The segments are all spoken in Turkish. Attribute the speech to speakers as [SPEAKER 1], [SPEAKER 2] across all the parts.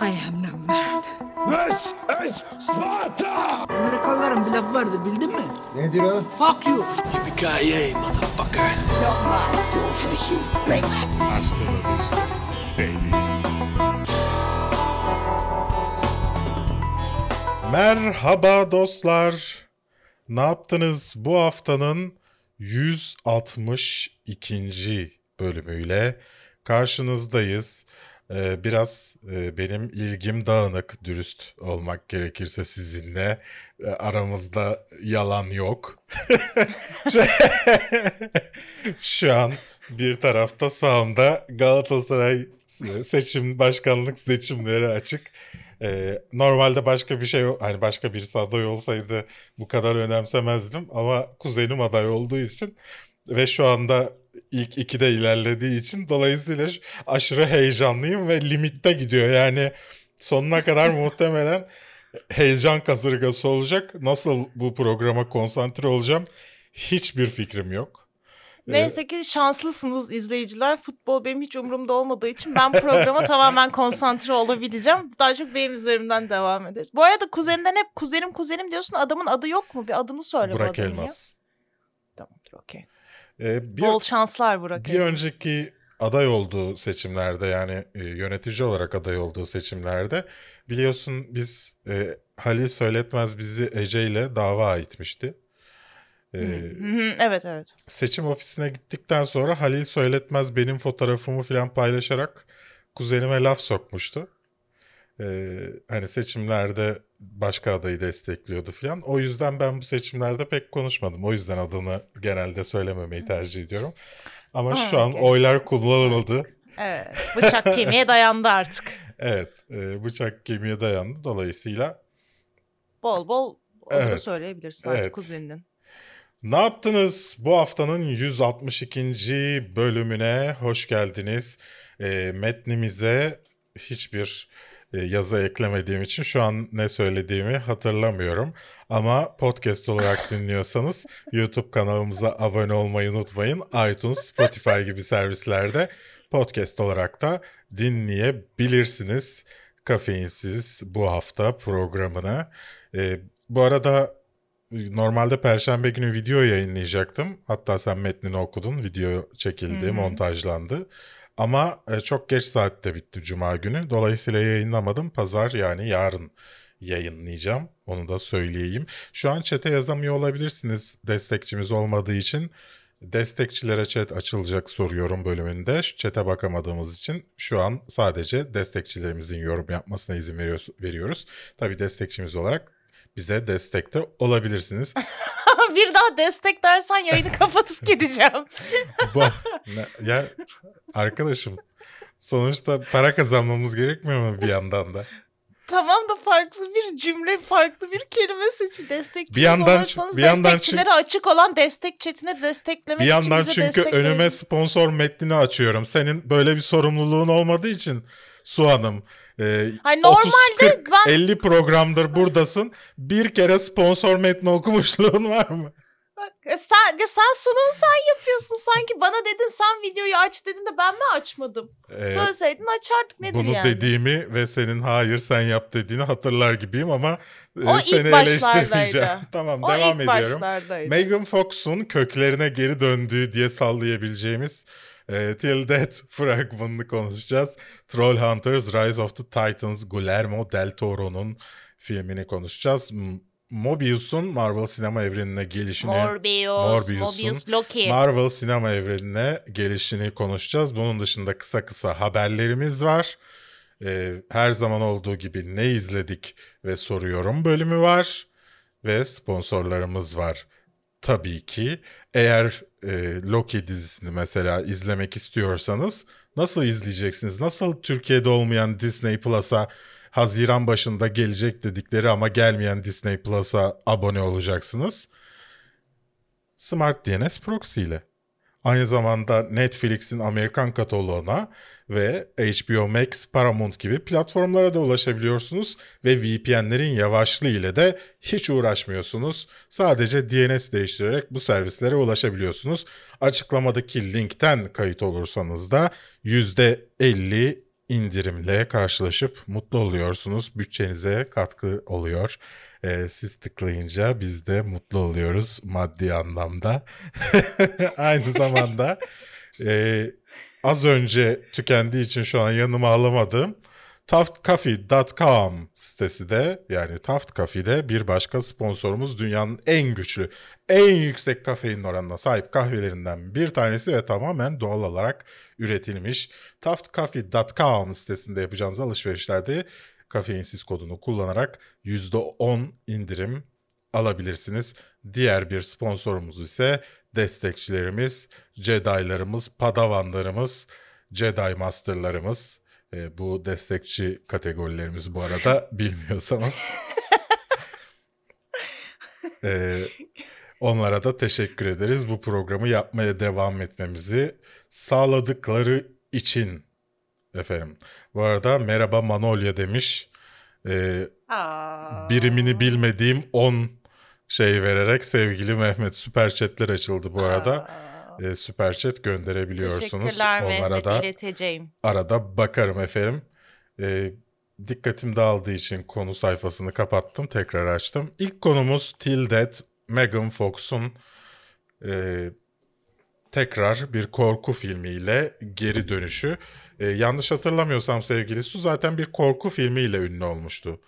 [SPEAKER 1] I am no man.
[SPEAKER 2] This is Sparta!
[SPEAKER 3] Amerikalıların bir lafı vardı bildin mi?
[SPEAKER 2] Nedir o?
[SPEAKER 3] Fuck you.
[SPEAKER 2] Yippee-ki-yay, motherfucker!
[SPEAKER 4] Hasta la vista, baby.
[SPEAKER 5] Merhaba dostlar. Ne yaptınız bu haftanın 162. bölümüyle karşınızdayız. Ee, biraz e, benim ilgim dağınık, dürüst olmak gerekirse sizinle. E, aramızda yalan yok. Şu an bir tarafta sağımda Galatasaray seçim başkanlık seçimleri açık. Ee, normalde başka bir şey hani başka birisi aday olsaydı bu kadar önemsemezdim ama kuzenim aday olduğu için ve şu anda ilk ikide ilerlediği için dolayısıyla aşırı heyecanlıyım ve limitte gidiyor yani sonuna kadar muhtemelen heyecan kasırgası olacak. Nasıl bu programa konsantre olacağım hiçbir fikrim yok.
[SPEAKER 6] Neyse ki şanslısınız izleyiciler. Futbol benim hiç umurumda olmadığı için ben programa tamamen konsantre olabileceğim. Daha çok benim üzerimden devam ederiz. Bu arada kuzeninden hep kuzenim kuzenim diyorsun. Adamın adı yok mu? Bir adını söyle bu
[SPEAKER 5] Burak
[SPEAKER 6] adamın ya.
[SPEAKER 5] Elmas.
[SPEAKER 6] Tamamdır okey.
[SPEAKER 5] Ee, bir,
[SPEAKER 6] Bol şanslar Burak
[SPEAKER 5] bir
[SPEAKER 6] Elmas.
[SPEAKER 5] önceki aday olduğu seçimlerde yani e, yönetici olarak aday olduğu seçimlerde biliyorsun biz e, Halil Söyletmez bizi Ece ile dava etmişti. Ee,
[SPEAKER 6] evet evet.
[SPEAKER 5] seçim ofisine gittikten sonra Halil Söyletmez benim fotoğrafımı falan paylaşarak kuzenime laf sokmuştu. Ee, hani seçimlerde başka adayı destekliyordu falan. O yüzden ben bu seçimlerde pek konuşmadım. O yüzden adını genelde söylememeyi tercih ediyorum. Ama
[SPEAKER 6] Ha,
[SPEAKER 5] şu an
[SPEAKER 6] okey.
[SPEAKER 5] oylar kullanıldı.
[SPEAKER 6] Evet. Bıçak kemiğe dayandı artık.
[SPEAKER 5] Evet, e, bıçak kemiğe dayandı. Dolayısıyla
[SPEAKER 6] Bol bol adını
[SPEAKER 5] Evet.
[SPEAKER 6] söyleyebilirsin artık
[SPEAKER 5] Evet.
[SPEAKER 6] kuzeninin.
[SPEAKER 5] Ne yaptınız? Bu haftanın 162. bölümüne hoş geldiniz. E, metnimize hiçbir e, yazı eklemediğim için şu an ne söylediğimi hatırlamıyorum. Ama podcast olarak dinliyorsanız YouTube kanalımıza abone olmayı unutmayın. iTunes, Spotify gibi servislerde podcast olarak da dinleyebilirsiniz. Kafeinsiz bu hafta programını. E, bu arada Normalde Perşembe günü video yayınlayacaktım. Hatta sen metnini okudun. Video çekildi,
[SPEAKER 6] Hı hı.
[SPEAKER 5] montajlandı. Ama e, çok geç saatte bitti Cuma günü. Dolayısıyla yayınlamadım. Pazar yani yarın yayınlayacağım. Onu da söyleyeyim. Şu an çete yazamıyor olabilirsiniz destekçimiz olmadığı için. Destekçilere chat açılacak soruyorum bölümünde. Chat'e bakamadığımız için şu an sadece destekçilerimizin yorum yapmasına izin veriyoruz. veriyoruz. Tabii destekçimiz olarak bize destekte olabilirsiniz.
[SPEAKER 6] bir daha destek dersen yayını kapatıp gideceğim.
[SPEAKER 5] Bu, ne- ya arkadaşım sonuçta para kazanmamız gerekmiyor mu bir yandan da?
[SPEAKER 6] Tamam da farklı bir cümle, farklı bir kelime seçin. Destekçiniz
[SPEAKER 5] Bir yandan-
[SPEAKER 6] olursanız
[SPEAKER 5] bir yandan
[SPEAKER 6] destekçilere açık olan destek chatine desteklemek
[SPEAKER 5] Bir
[SPEAKER 6] için
[SPEAKER 5] yandan
[SPEAKER 6] bize
[SPEAKER 5] çünkü önüme sponsor metnini açıyorum. Senin böyle bir sorumluluğun olmadığı için Su Hanım. E,
[SPEAKER 6] Hayır,
[SPEAKER 5] 30,
[SPEAKER 6] normalde
[SPEAKER 5] 40,
[SPEAKER 6] ben-
[SPEAKER 5] 50 programdır buradasın. Bir kere sponsor metni okumuşluğun var mı?
[SPEAKER 6] Bak, e, sen, sen sunumu sen yapıyorsun sanki. Bana dedin sen videoyu aç dedin de ben mi açmadım?
[SPEAKER 5] Ee,
[SPEAKER 6] Söyleseydin açardık nedir
[SPEAKER 5] Bunu
[SPEAKER 6] yani?
[SPEAKER 5] dediğimi ve senin hayır sen yap dediğini hatırlar gibiyim ama e,
[SPEAKER 6] O
[SPEAKER 5] seni eleştirmeyeceğim. tamam
[SPEAKER 6] o
[SPEAKER 5] devam ediyorum. Megan Fox'un köklerine geri döndüğü diye sallayabileceğimiz e, Till Death fragmanını konuşacağız. Trollhunters Rise of the Titans Guillermo del Toro'nun filmini konuşacağız. Mobius'un Marvel sinema evrenine gelişini
[SPEAKER 6] Morbius,
[SPEAKER 5] Morbius'un
[SPEAKER 6] Morbius, Loki.
[SPEAKER 5] Marvel sinema evrenine gelişini konuşacağız. Bunun dışında kısa kısa haberlerimiz var. Ee, her zaman olduğu gibi ne izledik ve soruyorum bölümü var. Ve sponsorlarımız var. Tabii ki eğer e, Loki dizisini mesela izlemek istiyorsanız nasıl izleyeceksiniz? Nasıl Türkiye'de olmayan Disney Plus'a Haziran başında gelecek dedikleri ama gelmeyen Disney Plus'a abone olacaksınız? Smart DNS Proxy ile. Aynı zamanda Netflix'in Amerikan kataloğuna ve HBO Max, Paramount gibi platformlara da ulaşabiliyorsunuz ve VPN'lerin yavaşlığı ile de hiç uğraşmıyorsunuz. Sadece DNS değiştirerek bu servislere ulaşabiliyorsunuz. Açıklamadaki linkten kayıt olursanız da %50 indirimle karşılaşıp mutlu oluyorsunuz. Bütçenize katkı oluyor. Ee, siz tıklayınca biz de mutlu oluyoruz maddi anlamda. Aynı zamanda e, az önce tükendiği için şu an yanıma alamadığım taftcoffee.com sitesi de yani Taft Coffee'de bir başka sponsorumuz dünyanın en güçlü, en yüksek kafein oranına sahip kahvelerinden bir tanesi ve tamamen doğal olarak üretilmiş. Taftcoffee.com sitesinde yapacağınız alışverişlerde kafeinsiz kodunu kullanarak %10 indirim alabilirsiniz. Diğer bir sponsorumuz ise destekçilerimiz, Jedi'larımız, Padavanlarımız, Jedi Master'larımız. E, bu destekçi kategorilerimiz bu arada bilmiyorsanız. E, onlara da teşekkür ederiz. Bu programı yapmaya devam etmemizi sağladıkları için efendim. Bu arada merhaba Manolya demiş. E,
[SPEAKER 6] Aa.
[SPEAKER 5] birimini bilmediğim 10 şey vererek sevgili Mehmet süper chatler açıldı bu arada.
[SPEAKER 6] Aa.
[SPEAKER 5] E, süper chat gönderebiliyorsunuz.
[SPEAKER 6] Teşekkürler
[SPEAKER 5] Onlara
[SPEAKER 6] Mehmet
[SPEAKER 5] da
[SPEAKER 6] ileteceğim.
[SPEAKER 5] arada bakarım efendim. E, dikkatim dağıldığı için konu sayfasını kapattım. Tekrar açtım. İlk konumuz Till Death, Megan Fox'un e, tekrar bir korku filmiyle geri dönüşü. E, yanlış hatırlamıyorsam sevgili Su zaten bir korku filmiyle ünlü olmuştu.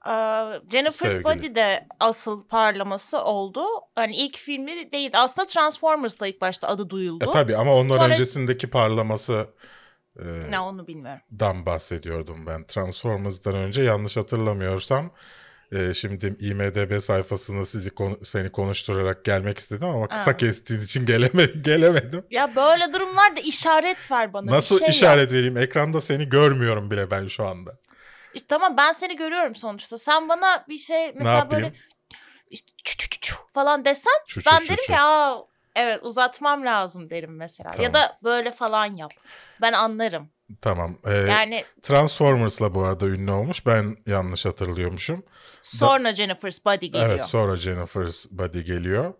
[SPEAKER 6] Aa, Jennifer's
[SPEAKER 5] Sevgili.
[SPEAKER 6] Body de asıl parlaması oldu. Hani ilk filmi değil. Aslında Transformers'da ilk başta adı duyuldu.
[SPEAKER 5] E tabii ama ondan
[SPEAKER 6] Sonra-
[SPEAKER 5] öncesindeki parlaması e,
[SPEAKER 6] Ne onu bilmiyorum.
[SPEAKER 5] dan bahsediyordum ben. Transformers'dan önce yanlış hatırlamıyorsam e, şimdi IMDB sayfasını sizi seni konuşturarak gelmek istedim ama kısa
[SPEAKER 6] Aa.
[SPEAKER 5] kestiğin için geleme gelemedim.
[SPEAKER 6] Ya böyle durumlarda işaret ver bana. bir
[SPEAKER 5] Nasıl
[SPEAKER 6] şey yap.
[SPEAKER 5] işaret vereyim? Ekranda seni görmüyorum bile ben şu anda.
[SPEAKER 6] İşte tamam ben seni görüyorum sonuçta. Sen bana bir şey mesela böyle işte çu çu çu falan desen
[SPEAKER 5] Çu çu
[SPEAKER 6] ben
[SPEAKER 5] çu
[SPEAKER 6] derim
[SPEAKER 5] çu.
[SPEAKER 6] ki aa evet uzatmam lazım derim mesela.
[SPEAKER 5] Tamam.
[SPEAKER 6] Ya da böyle falan yap. Ben anlarım.
[SPEAKER 5] Tamam. E,
[SPEAKER 6] Yani
[SPEAKER 5] Transformers'la bu arada ünlü olmuş. Ben yanlış hatırlıyormuşum.
[SPEAKER 6] sonra Jennifer's Body geliyor.
[SPEAKER 5] Evet sonra Jennifer's Body geliyor.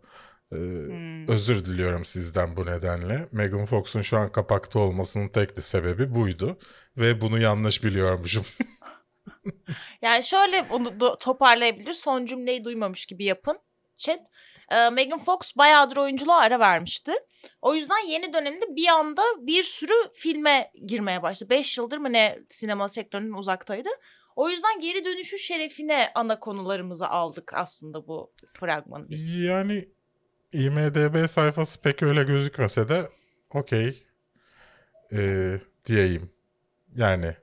[SPEAKER 5] Ee,
[SPEAKER 6] Hmm.
[SPEAKER 5] Özür diliyorum sizden bu nedenle. Megan Fox'un şu an kapakta olmasının tek de sebebi buydu. Ve bunu yanlış biliyormuşum.
[SPEAKER 6] Yani şöyle onu toparlayabilir. Son cümleyi duymamış gibi yapın. Chat. Ee, Megan Fox bayağıdır oyunculuğa ara vermişti. O yüzden yeni dönemde bir anda bir sürü filme girmeye başladı. 5 yıldır mı ne sinema sektörünün uzaktaydı. O yüzden geri dönüşü şerefine ana konularımızı aldık aslında bu fragmanı biz.
[SPEAKER 5] yani IMDB sayfası pek öyle gözükmese de okey ee, diyeyim. Yani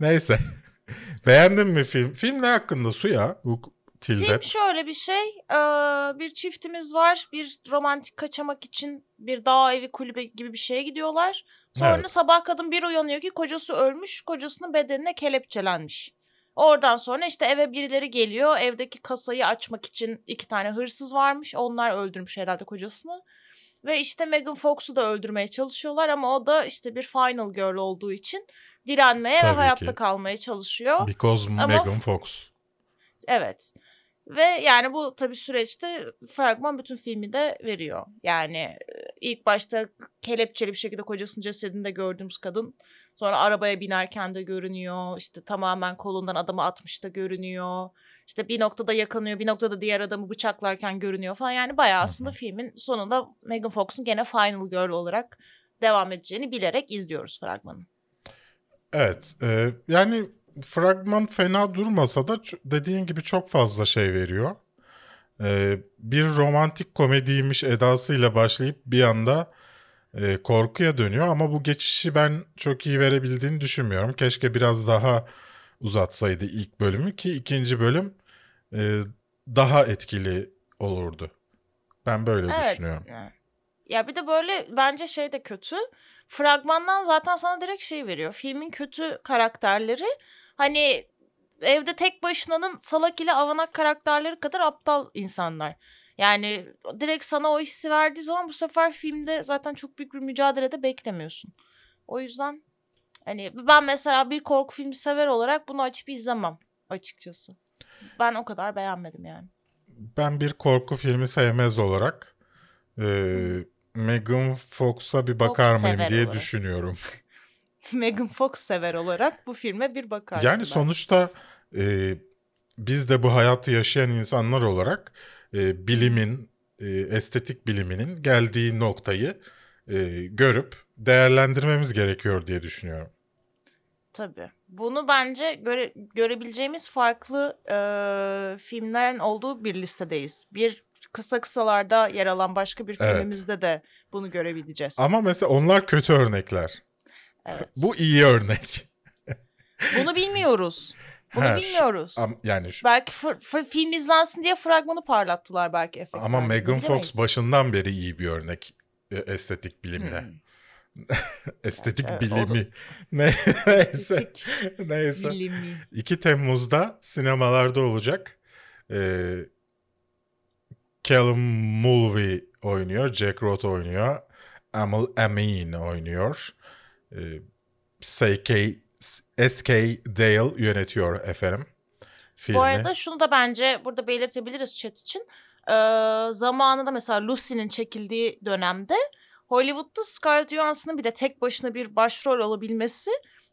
[SPEAKER 5] neyse. Beğendin mi film? Film ne hakkında su ya? Bu
[SPEAKER 6] Film şöyle bir şey. bir çiftimiz var. Bir romantik kaçamak için bir dağ evi kulübe gibi bir şeye gidiyorlar. Sonra
[SPEAKER 5] Evet.
[SPEAKER 6] sabah kadın bir uyanıyor ki kocası ölmüş. Kocasının bedenine kelepçelenmiş. Oradan sonra işte eve birileri geliyor. Evdeki kasayı açmak için iki tane hırsız varmış. Onlar öldürmüş herhalde kocasını. Ve işte Megan Fox'u da öldürmeye çalışıyorlar ama o da işte bir final girl olduğu için direnmeye
[SPEAKER 5] Tabii
[SPEAKER 6] ve hayatta
[SPEAKER 5] ki.
[SPEAKER 6] kalmaya çalışıyor.
[SPEAKER 5] Because
[SPEAKER 6] Ama
[SPEAKER 5] Megan Fox.
[SPEAKER 6] Evet. Ve yani bu tabii süreçte fragman bütün filmi de veriyor. Yani ilk başta kelepçeli bir şekilde kocasının cesedinde gördüğümüz kadın sonra arabaya binerken de görünüyor. İşte tamamen kolundan adamı atmış da görünüyor. İşte bir noktada yakanıyor, bir noktada diğer adamı bıçaklarken görünüyor falan. Yani bayağı aslında filmin sonunda Megan Fox'un gene final girl olarak devam edeceğini bilerek izliyoruz fragmanı.
[SPEAKER 5] Evet. e, yani fragman fena durmasa da dediğin gibi çok fazla şey veriyor. E, bir romantik komediymiş edasıyla başlayıp bir anda e, korkuya dönüyor ama bu geçişi ben çok iyi verebildiğini düşünmüyorum. Keşke biraz daha uzatsaydı ilk bölümü ki ikinci bölüm e, daha etkili olurdu. Ben böyle düşünüyorum.
[SPEAKER 6] yani. Ya bir de böyle bence şey de kötü. Fragmandan zaten sana direkt şey veriyor. Filmin kötü karakterleri hani evde tek başınanın salak ile avanak karakterleri kadar aptal insanlar. Yani direkt sana o hissi verdiği zaman bu sefer filmde zaten çok büyük bir mücadelede beklemiyorsun. O yüzden hani ben mesela bir korku filmi sever olarak bunu açıp izlemem açıkçası. Ben o kadar beğenmedim yani.
[SPEAKER 5] Ben bir korku filmi sevmez olarak e, Megan Fox'a bir bakar
[SPEAKER 6] Fox
[SPEAKER 5] mıyım diye
[SPEAKER 6] olarak.
[SPEAKER 5] düşünüyorum.
[SPEAKER 6] Megan Fox sever olarak bu filme bir bakarsın.
[SPEAKER 5] Yani
[SPEAKER 6] bence.
[SPEAKER 5] sonuçta e, biz de bu hayatı yaşayan insanlar olarak e, bilimin, e, estetik biliminin geldiği noktayı e, görüp değerlendirmemiz gerekiyor diye düşünüyorum.
[SPEAKER 6] Tabii. Bunu bence göre, görebileceğimiz farklı e, filmlerin olduğu bir listedeyiz. Bir kısa kısalarda yer alan başka bir
[SPEAKER 5] Evet.
[SPEAKER 6] filmimizde de bunu görebileceğiz.
[SPEAKER 5] Ama mesela onlar kötü örnekler.
[SPEAKER 6] evet.
[SPEAKER 5] Bu iyi örnek.
[SPEAKER 6] Bunu bilmiyoruz. Bunu
[SPEAKER 5] Ha, şu-
[SPEAKER 6] bilmiyoruz.
[SPEAKER 5] Am- yani şu-
[SPEAKER 6] Belki fır- fır- film izlensin diye fragmanı parlattılar belki efektler.
[SPEAKER 5] ama Megan. Fox başından beri iyi bir örnek e, estetik bilimine.
[SPEAKER 6] Hmm.
[SPEAKER 5] Estetik
[SPEAKER 6] Evet,
[SPEAKER 5] bilimi. Ne, neyse. Neyse.
[SPEAKER 6] bilimi.
[SPEAKER 5] 2 Temmuz'da sinemalarda olacak. Ee, Callum Mulvey oynuyor. Jack Roth oynuyor. Amal Amin oynuyor. Ee, SK, SK Dale yönetiyor efendim. Filmi.
[SPEAKER 6] Bu arada şunu da bence burada belirtebiliriz chat için. Ee, zamanında mesela Lucy'nin çekildiği dönemde Hollywood'da Scarlett Johansson'ın bir de tek başına bir başrol olabilmesi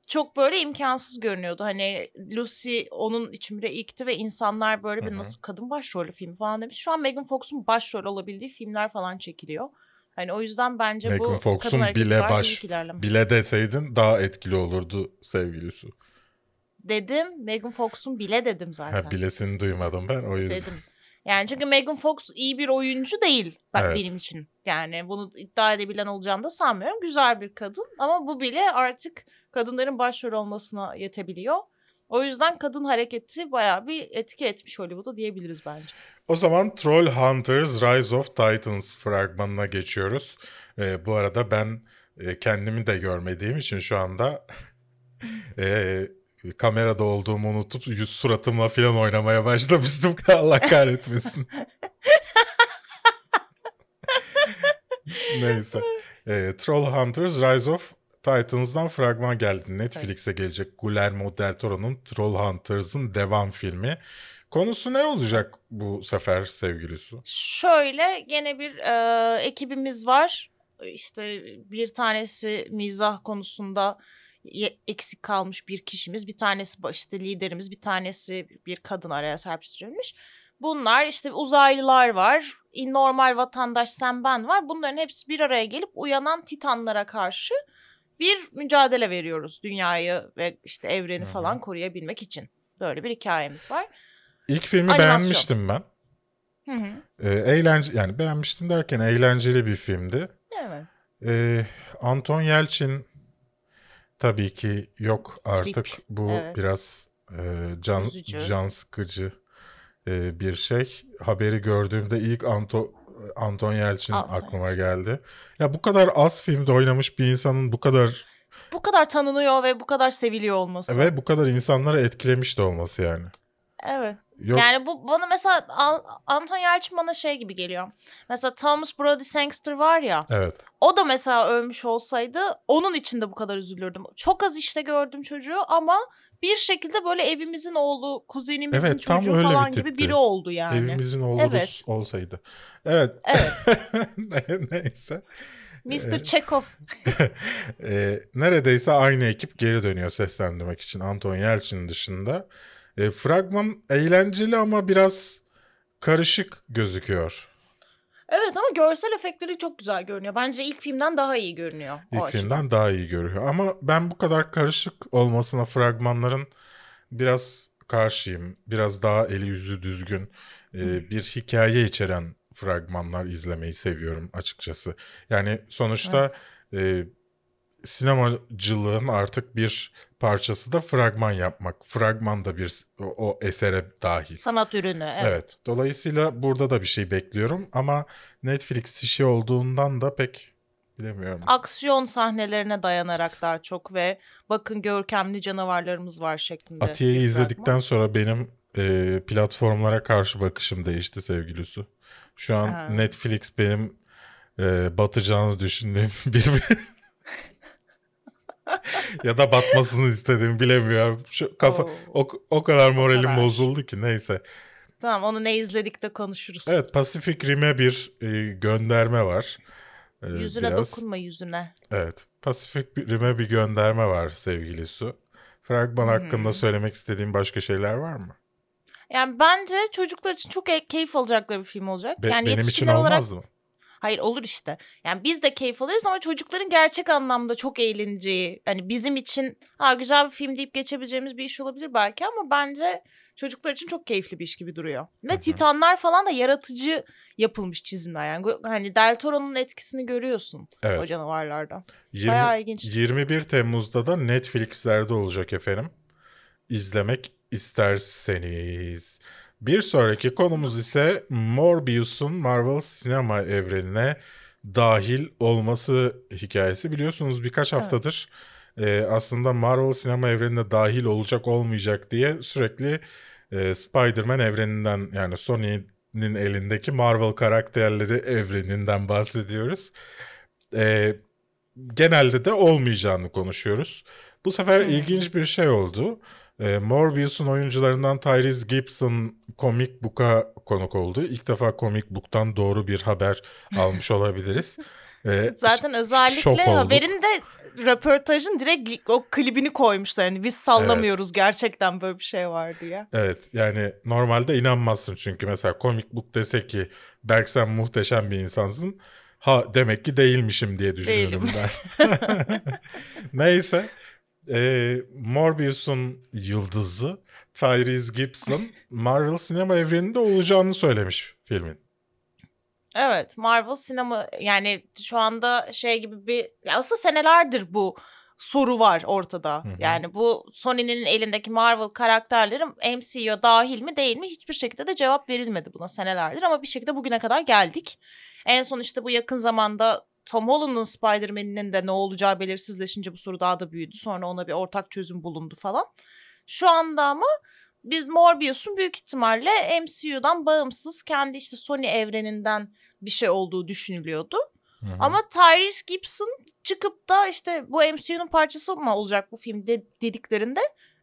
[SPEAKER 6] çok böyle imkansız görünüyordu. Hani Lucy onun için bile ilkti ve insanlar böyle bir nasıl kadın başrolü film falan demiş. Şu an Megan Fox'un başrol olabildiği filmler falan çekiliyor. Hani o yüzden bence
[SPEAKER 5] Megan
[SPEAKER 6] bu
[SPEAKER 5] Fox'un bile baş-. Bile deseydin daha etkili olurdu sevgili Su.
[SPEAKER 6] Dedim Megan Fox'un bile dedim zaten.
[SPEAKER 5] Ha, bilesini duymadım ben o yüzden.
[SPEAKER 6] dedim. Yani çünkü Megan Fox iyi bir oyuncu değil bak
[SPEAKER 5] Evet.
[SPEAKER 6] benim için. Yani bunu iddia edebilen olacağını da sanmıyorum. Güzel bir kadın ama bu bile artık kadınların başrol olmasına yetebiliyor. O yüzden kadın hareketi bayağı bir etki etmiş Hollywood'a diyebiliriz bence.
[SPEAKER 5] O zaman Troll Hunters Rise of Titans fragmanına geçiyoruz. Ee, bu arada ben e, kendimi de görmediğim için şu anda e, kamerada olduğumu unutup yüz suratımla falan oynamaya başlamıştım. Allah kahretmesin. Neyse. Ee, Troll Hunters Rise of Titans'dan fragman geldi. Netflix'e gelecek Guillermo del Toro'nun Troll Hunters'ın devam filmi. Konusu ne olacak bu sefer sevgili Su?
[SPEAKER 6] Şöyle gene bir e, ekibimiz var. İşte bir tanesi mizah konusunda eksik kalmış bir kişimiz. Bir tanesi işte liderimiz, bir tanesi bir kadın araya serpiştirilmiş. Bunlar işte uzaylılar var, normal vatandaş sen ben var. Bunların hepsi bir araya gelip uyanan titanlara karşı bir mücadele veriyoruz. Dünyayı ve işte evreni
[SPEAKER 5] Hı hı.
[SPEAKER 6] falan koruyabilmek için. Böyle bir hikayemiz var.
[SPEAKER 5] İlk filmi
[SPEAKER 6] Animasyon.
[SPEAKER 5] beğenmiştim ben.
[SPEAKER 6] Hı hı.
[SPEAKER 5] Ee, eğlence yani beğenmiştim derken eğlenceli bir filmdi.
[SPEAKER 6] Evet.
[SPEAKER 5] Ee, Anton Yelçin tabii ki yok artık.
[SPEAKER 6] Rip,
[SPEAKER 5] Bu
[SPEAKER 6] evet.
[SPEAKER 5] biraz e, can
[SPEAKER 6] Üzücü.
[SPEAKER 5] can sıkıcı e, bir şey. Haberi gördüğümde ilk Anto, Anton Yelçin
[SPEAKER 6] Anton
[SPEAKER 5] aklıma geldi. Ya bu kadar az filmde oynamış bir insanın bu kadar
[SPEAKER 6] Bu kadar tanınıyor ve bu kadar seviliyor olması.
[SPEAKER 5] ve bu kadar insanları etkilemiş de olması yani.
[SPEAKER 6] Evet.
[SPEAKER 5] Yok
[SPEAKER 6] Yani bu bana mesela Anton Yelchin bana şey gibi geliyor. Mesela Thomas Brody Sangster var ya.
[SPEAKER 5] evet.
[SPEAKER 6] O da mesela ölmüş olsaydı onun için de bu kadar üzülürdüm. Çok az işte gördüm çocuğu ama bir şekilde böyle evimizin oğlu, kuzenimizin
[SPEAKER 5] Evet,
[SPEAKER 6] çocuğu
[SPEAKER 5] öyle bir
[SPEAKER 6] falan gibi biri oldu yani.
[SPEAKER 5] Evimizin oğlu
[SPEAKER 6] Evet.
[SPEAKER 5] Olsaydı. Evet.
[SPEAKER 6] Evet.
[SPEAKER 5] Neyse.
[SPEAKER 6] Mr. Chekhov.
[SPEAKER 5] E, neredeyse aynı ekip geri dönüyor seslendirmek için Anton Yelçin dışında. E, fragman eğlenceli ama biraz karışık gözüküyor.
[SPEAKER 6] Evet ama görsel efektleri çok güzel görünüyor. Bence ilk filmden daha iyi görünüyor.
[SPEAKER 5] İlk
[SPEAKER 6] açıdan.
[SPEAKER 5] filmden daha iyi görüyor. Ama ben bu kadar karışık olmasına fragmanların biraz karşıyım. Biraz daha eli yüzü düzgün e, bir hikaye içeren fragmanlar izlemeyi seviyorum açıkçası. Yani sonuçta e, sinemacılığın artık bir parçası da fragman yapmak. Fragman da bir o, esere dahil.
[SPEAKER 6] Sanat ürünü. Evet.
[SPEAKER 5] Evet. Dolayısıyla burada da bir şey bekliyorum ama Netflix işi olduğundan da pek bilemiyorum.
[SPEAKER 6] Aksiyon sahnelerine dayanarak daha çok ve bakın görkemli canavarlarımız var şeklinde.
[SPEAKER 5] Atiye'yi izledikten
[SPEAKER 6] fragman.
[SPEAKER 5] sonra benim e, platformlara karşı bakışım değişti sevgili Su. Şu an
[SPEAKER 6] Ha.
[SPEAKER 5] Netflix benim e, batacağını düşündüğüm bir ya da batmasını istediğimi bilemiyorum. Şu kafa
[SPEAKER 6] Oo.
[SPEAKER 5] o, o kadar moralim
[SPEAKER 6] kadar.
[SPEAKER 5] bozuldu ki neyse.
[SPEAKER 6] Tamam onu ne izledik de konuşuruz.
[SPEAKER 5] Evet Pacific Rim'e bir e, gönderme var. Ee,
[SPEAKER 6] Yüzüne
[SPEAKER 5] biraz-
[SPEAKER 6] dokunma yüzüne.
[SPEAKER 5] Evet. Pasifik Rim'e bir gönderme var sevgili Su. Fragman hakkında
[SPEAKER 6] Hmm.
[SPEAKER 5] söylemek istediğin başka şeyler var mı?
[SPEAKER 6] Yani bence çocuklar için çok e- keyif alacakları bir film olacak.
[SPEAKER 5] Be-
[SPEAKER 6] yani
[SPEAKER 5] benim için
[SPEAKER 6] yetişkinler olarak
[SPEAKER 5] olmaz mı?
[SPEAKER 6] Hayır olur işte. Yani biz de keyif alırız ama çocukların gerçek anlamda çok eğleneceği, hani bizim için ha güzel bir film deyip geçebileceğimiz bir iş olabilir belki ama bence çocuklar için çok keyifli bir iş gibi duruyor. Ve
[SPEAKER 5] Hı hı.
[SPEAKER 6] Titanlar falan da yaratıcı yapılmış çizimler yani. Hani Del Toro'nun etkisini görüyorsun
[SPEAKER 5] Evet.
[SPEAKER 6] o canavarlarda.
[SPEAKER 5] 20
[SPEAKER 6] Bayağı ilginç.
[SPEAKER 5] 21 Temmuz'da da Netflix'lerde olacak efendim. İzlemek isterseniz. Bir sonraki konumuz ise Morbius'un Marvel sinema evrenine dahil olması hikayesi. Biliyorsunuz birkaç haftadır e, aslında Marvel sinema evrenine dahil olacak olmayacak diye sürekli e, Spider-Man evreninden yani Sony'nin elindeki Marvel karakterleri evreninden bahsediyoruz. E, genelde de olmayacağını konuşuyoruz. Bu sefer ilginç bir şey oldu. E, Morbius'un oyuncularından Tyrese Gibson Comic Book'a konuk oldu. İlk defa Comic Book'tan doğru bir haber almış olabiliriz. E,
[SPEAKER 6] Zaten özellikle haberinde röportajın direkt o klibini koymuşlar. Hani biz sallamıyoruz gerçekten böyle bir şey var diye.
[SPEAKER 5] Evet yani normalde inanmazsın çünkü mesela Comic Book dese ki Berk sen muhteşem bir insansın. Ha demek ki değilmişim diye düşünürüm
[SPEAKER 6] Değilim.
[SPEAKER 5] ben. Neyse. Ee, Morbius'un yıldızı Tyrese Gibson Marvel sinema evreninde olacağını söylemiş filmin.
[SPEAKER 6] Evet Marvel sinema yani şu anda şey gibi bir ya aslında senelerdir bu soru var ortada.
[SPEAKER 5] Hı hı.
[SPEAKER 6] Yani bu Sony'nin elindeki Marvel karakterleri MCU dahil mi değil mi hiçbir şekilde de cevap verilmedi buna senelerdir ama bir şekilde bugüne kadar geldik. En son işte bu yakın zamanda Tom Holland'ın Spider-Man'inin de ne olacağı belirsizleşince bu soru daha da büyüdü. Sonra ona bir ortak çözüm bulundu falan. Şu anda ama biz Morbius'un büyük ihtimalle MCU'dan bağımsız kendi işte Sony evreninden bir şey olduğu düşünülüyordu.
[SPEAKER 5] Hı hı.
[SPEAKER 6] Ama Tyrese Gibson çıkıp da işte bu MCU'nun parçası mı olacak bu film de- dediklerinde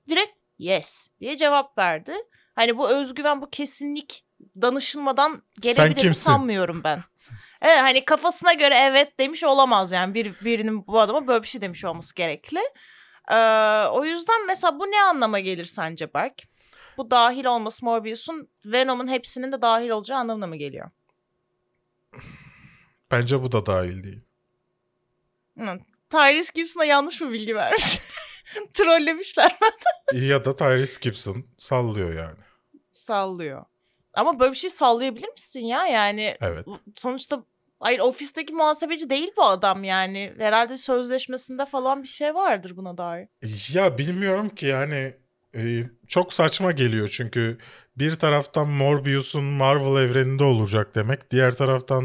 [SPEAKER 6] direkt yes diye cevap verdi. Hani bu özgüven bu kesinlik danışılmadan gelebilir sanmıyorum ben. Evet hani kafasına göre evet demiş olamaz yani bir, birinin bu adama böyle bir şey demiş olması gerekli. Ee, o yüzden mesela bu ne anlama gelir sence Berk? Bu dahil olması Morbius'un Venom'un hepsinin de dahil olacağı anlamına mı geliyor?
[SPEAKER 5] Bence bu da dahil değil.
[SPEAKER 6] Hı. Tyrese Gibson'a yanlış mı bilgi vermiş? Trollemişler.
[SPEAKER 5] ya da Tyrese Gibson sallıyor yani.
[SPEAKER 6] Sallıyor. Ama böyle bir şey sallayabilir misin ya? Yani
[SPEAKER 5] Evet.
[SPEAKER 6] sonuçta hayır ofisteki muhasebeci değil bu adam yani. Herhalde sözleşmesinde falan bir şey vardır buna dair.
[SPEAKER 5] Ya bilmiyorum ki yani e, çok saçma geliyor çünkü bir taraftan Morbius'un Marvel evreninde olacak demek, diğer taraftan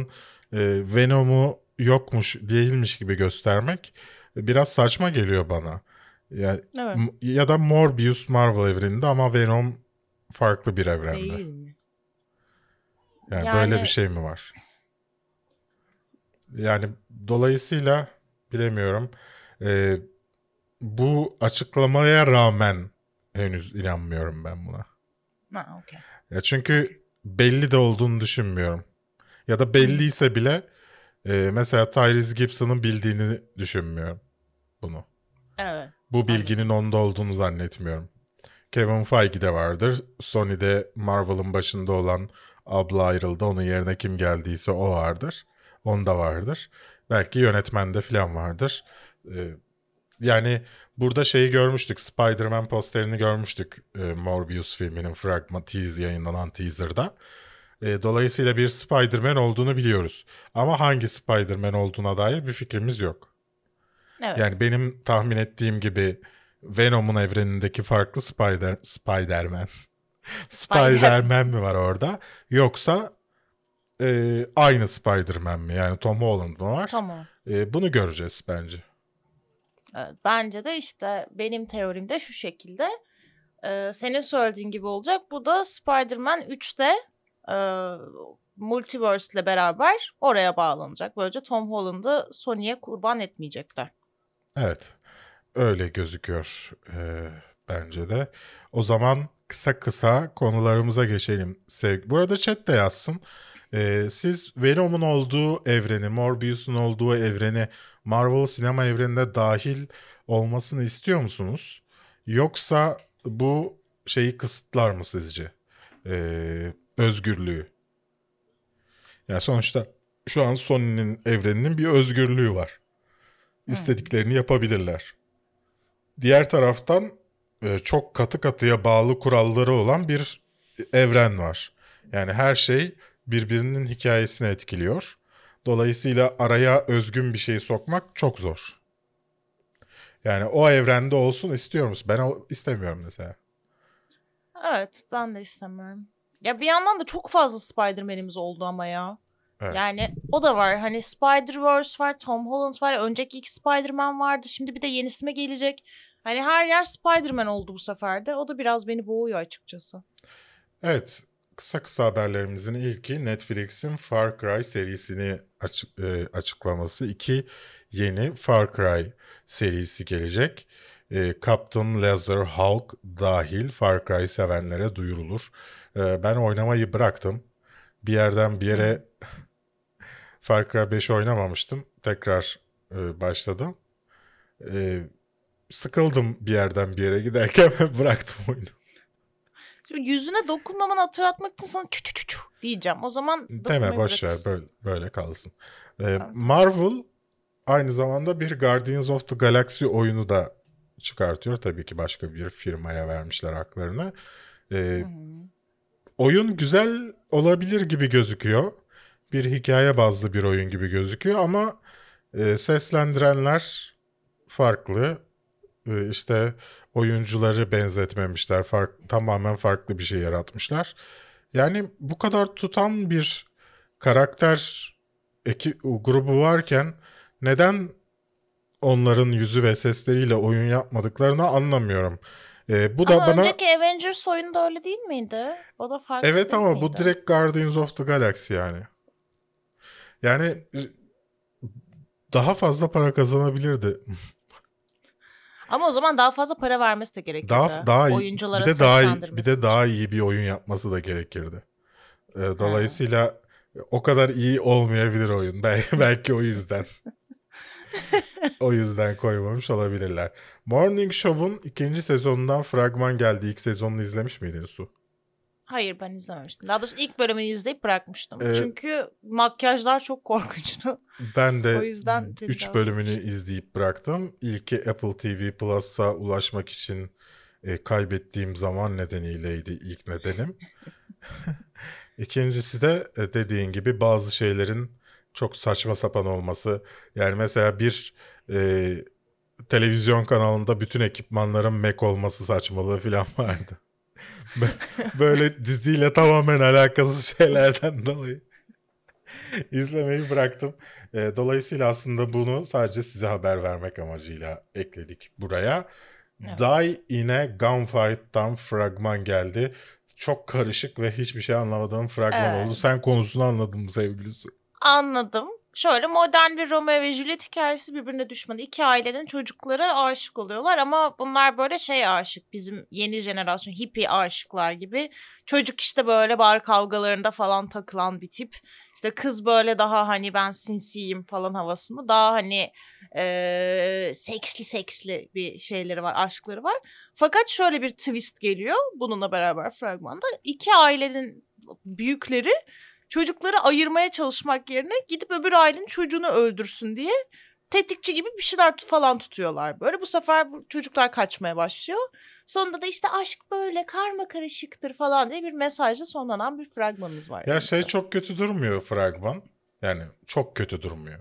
[SPEAKER 5] e, Venom'u yokmuş, değilmiş gibi göstermek biraz saçma geliyor bana. Ya,
[SPEAKER 6] Evet.
[SPEAKER 5] ya da Morbius Marvel evreninde ama Venom farklı bir evrende.
[SPEAKER 6] Değil mi?
[SPEAKER 5] Yani,
[SPEAKER 6] Yani-
[SPEAKER 5] böyle bir şey mi var? Yani dolayısıyla bilemiyorum. Ee, bu açıklamaya rağmen henüz inanmıyorum ben buna.
[SPEAKER 6] Ha, okey.
[SPEAKER 5] Ya çünkü belli de olduğunu düşünmüyorum. Ya da belliyse bile e, mesela Tyrese Gibson'ın bildiğini düşünmüyorum bunu.
[SPEAKER 6] Evet.
[SPEAKER 5] Bu bilginin onda olduğunu zannetmiyorum. Kevin Feige'de vardır. Sony'de Marvel'ın başında olan abla ayrıldı. Onun yerine kim geldiyse o vardır. Onda vardır. Belki yönetmende falan vardır. Ee, yani burada şeyi görmüştük. Spider-Man posterini görmüştük. e, Morbius filminin fragman tease yayınlanan teaser'da. E, dolayısıyla bir Spider-Man olduğunu biliyoruz. Ama hangi Spider-Man olduğuna dair bir fikrimiz yok.
[SPEAKER 6] Evet.
[SPEAKER 5] Yani benim tahmin ettiğim gibi Venom'un evrenindeki farklı Spider Spider-Man. Spider-Man mi var orada? Yoksa e, aynı Spider-Man mi? Yani Tom Holland mı var?
[SPEAKER 6] Tamam.
[SPEAKER 5] E, bunu göreceğiz bence.
[SPEAKER 6] Evet, bence de işte benim teorim de şu şekilde. Ee, senin söylediğin gibi olacak. Bu da Spider-Man 3'te e, Multiverse ile beraber oraya bağlanacak. Böylece Tom Holland'ı Sony'ye kurban etmeyecekler.
[SPEAKER 5] Evet. Öyle gözüküyor e, bence de. O zaman kısa kısa konularımıza geçelim. Sev Bu arada chat de yazsın. Ee, siz Venom'un olduğu evreni, Morbius'un olduğu evreni Marvel sinema evreninde dahil olmasını istiyor musunuz? Yoksa bu şeyi kısıtlar mı sizce? Ee, özgürlüğü. Yani sonuçta şu an Sony'nin evreninin bir özgürlüğü var. İstediklerini yapabilirler. Diğer taraftan e, çok katı katıya bağlı kuralları olan bir evren var. Yani her şey birbirinin hikayesini etkiliyor. Dolayısıyla araya özgün bir şey sokmak çok zor. Yani o evrende olsun istiyor musun? Ben o istemiyorum mesela.
[SPEAKER 6] Evet ben de istemiyorum. Ya bir yandan da çok fazla Spider-Man'imiz oldu ama ya.
[SPEAKER 5] Evet.
[SPEAKER 6] Yani o da var. Hani Spider-Verse var, Tom Holland var. Önceki iki Spider-Man vardı. Şimdi bir de yenisi mi gelecek? Hani her yer Spider-Man oldu bu sefer de. O da biraz beni boğuyor açıkçası.
[SPEAKER 5] Evet, kısa kısa haberlerimizin ilki Netflix'in Far Cry serisini açık, e, açıklaması. İki yeni Far Cry serisi gelecek. E, Captain Laser Hulk dahil Far Cry sevenlere duyurulur. E, ben oynamayı bıraktım. Bir yerden bir yere Far Cry 5 oynamamıştım. Tekrar e, başladım. E, sıkıldım bir yerden bir yere giderken bıraktım oyunu.
[SPEAKER 6] Yüzüne dokunmamanı hatırlatmak için sana çü çü çü diyeceğim. O zaman
[SPEAKER 5] Deme boş ver böyle, böyle kalsın. Ee, Marvel aynı zamanda bir Guardians of the Galaxy oyunu da çıkartıyor. Tabii ki başka bir firmaya vermişler haklarını. Ee, oyun güzel olabilir gibi gözüküyor. Bir hikaye bazlı bir oyun gibi gözüküyor ama e, seslendirenler farklı. E, işte oyuncuları benzetmemişler. Fark, tamamen farklı bir şey yaratmışlar. Yani bu kadar tutan bir karakter eki, grubu varken neden onların yüzü ve sesleriyle oyun yapmadıklarını anlamıyorum. E, bu da
[SPEAKER 6] Ama
[SPEAKER 5] bana
[SPEAKER 6] önceki Avengers oyunu da öyle değil miydi? O da farklı
[SPEAKER 5] Evet ama bu
[SPEAKER 6] miydi?
[SPEAKER 5] direkt Guardians of the Galaxy yani. Yani daha fazla para kazanabilirdi.
[SPEAKER 6] Ama o zaman daha fazla para vermesi de gerekirdi.
[SPEAKER 5] Daha daha iyi
[SPEAKER 6] Oyunculara
[SPEAKER 5] bir de daha iyi, bir de daha iyi bir oyun yapması da gerekirdi. Ee, dolayısıyla o kadar iyi olmayabilir oyun. Belki belki o yüzden. o yüzden koymamış olabilirler. Morning Show'un ikinci sezonundan fragman geldi. İlk sezonunu izlemiş miydin Su?
[SPEAKER 6] Hayır ben izlememiştim. Daha doğrusu ilk bölümünü izleyip bırakmıştım.
[SPEAKER 5] Ee,
[SPEAKER 6] Çünkü makyajlar çok korkunçtu.
[SPEAKER 5] Ben de
[SPEAKER 6] O yüzden
[SPEAKER 5] 3
[SPEAKER 6] biraz-
[SPEAKER 5] bölümünü izleyip bıraktım. İlki Apple TV Plus'a ulaşmak için e, kaybettiğim zaman nedeniyleydi ilk nedenim. İkincisi de e, dediğin gibi bazı şeylerin çok saçma sapan olması. Yani mesela bir e, televizyon kanalında bütün ekipmanların Mac olması saçmalığı falan vardı. Bö- Böyle diziyle tamamen alakasız şeylerden dolayı izlemeyi bıraktım. E, dolayısıyla aslında bunu sadece size haber vermek amacıyla ekledik buraya.
[SPEAKER 6] Evet.
[SPEAKER 5] Die in a Gunfight'tan fragman geldi. Çok karışık ve hiçbir şey anlamadığım fragman
[SPEAKER 6] Evet.
[SPEAKER 5] oldu. Sen konusunu anladın mı sevgilisi?
[SPEAKER 6] Anladım. Şöyle modern bir Romeo ve Juliet hikayesi birbirine düşman. İki ailenin çocukları aşık oluyorlar ama bunlar böyle şey aşık. Bizim yeni jenerasyon hippie aşıklar gibi. Çocuk işte böyle bar kavgalarında falan takılan bir tip. İşte kız böyle daha hani ben sinsiyim falan havasında. Daha hani eee, seksli seksli bir şeyleri var, aşkları var. Fakat şöyle bir twist geliyor bununla beraber fragmanda. İki ailenin büyükleri çocukları ayırmaya çalışmak yerine gidip öbür ailenin çocuğunu öldürsün diye tetikçi gibi bir şeyler falan tutuyorlar. Böyle bu sefer bu çocuklar kaçmaya başlıyor. Sonunda da işte aşk böyle karma karışıktır falan diye bir mesajla sonlanan bir fragmanımız var.
[SPEAKER 5] Ya şey çok kötü durmuyor fragman. Yani çok kötü durmuyor.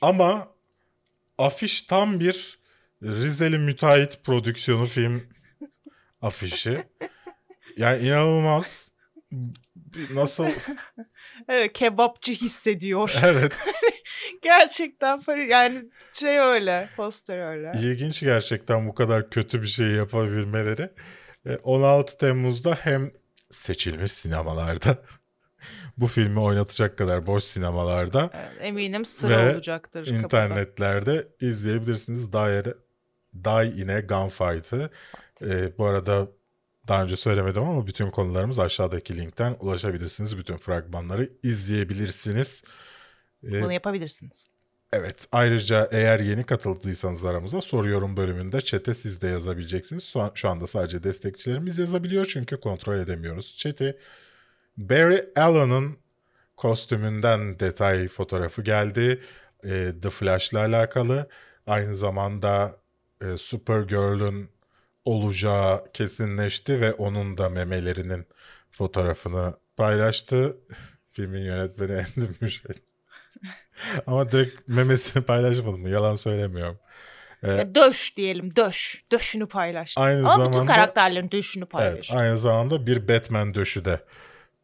[SPEAKER 5] Ama afiş tam bir Rizeli müteahhit prodüksiyonu film afişi. Yani inanılmaz. Nasıl?
[SPEAKER 6] Evet kebapçı hissediyor.
[SPEAKER 5] Evet.
[SPEAKER 6] Gerçekten yani şey öyle poster öyle.
[SPEAKER 5] İlginç gerçekten bu kadar kötü bir şey yapabilmeleri. E, 16 Temmuz'da hem seçilmiş sinemalarda bu filmi oynatacak kadar boş sinemalarda
[SPEAKER 6] Evet, eminim sıra
[SPEAKER 5] Ve
[SPEAKER 6] olacaktır. kapıda.
[SPEAKER 5] internetlerde izleyebilirsiniz. Die, Die in a Gunfight'ı. E, bu arada Daha önce söylemedim ama bütün konularımız aşağıdaki linkten ulaşabilirsiniz. Bütün fragmanları izleyebilirsiniz. Ee,
[SPEAKER 6] Bunu yapabilirsiniz.
[SPEAKER 5] Evet. Ayrıca eğer yeni katıldıysanız aramıza soruyorum bölümünde chat'e siz de yazabileceksiniz. Şu, an- şu anda sadece destekçilerimiz yazabiliyor çünkü kontrol edemiyoruz chat'i. Barry Allen'ın kostümünden detay fotoğrafı geldi. Ee, The Flash'la alakalı. Aynı zamanda e, Supergirl'ün olacağı kesinleşti ve onun da memelerinin fotoğrafını paylaştı. Filmin yönetmeni Andy Muschietti. Ama direkt memesini paylaşmadım mı? Yalan söylemiyorum.
[SPEAKER 6] Ya döş diyelim döş. Döşünü paylaştı.
[SPEAKER 5] Aynı
[SPEAKER 6] Ama bütün
[SPEAKER 5] zamanda-
[SPEAKER 6] karakterlerin döşünü
[SPEAKER 5] Evet,
[SPEAKER 6] paylaştı.
[SPEAKER 5] aynı zamanda bir Batman döşü de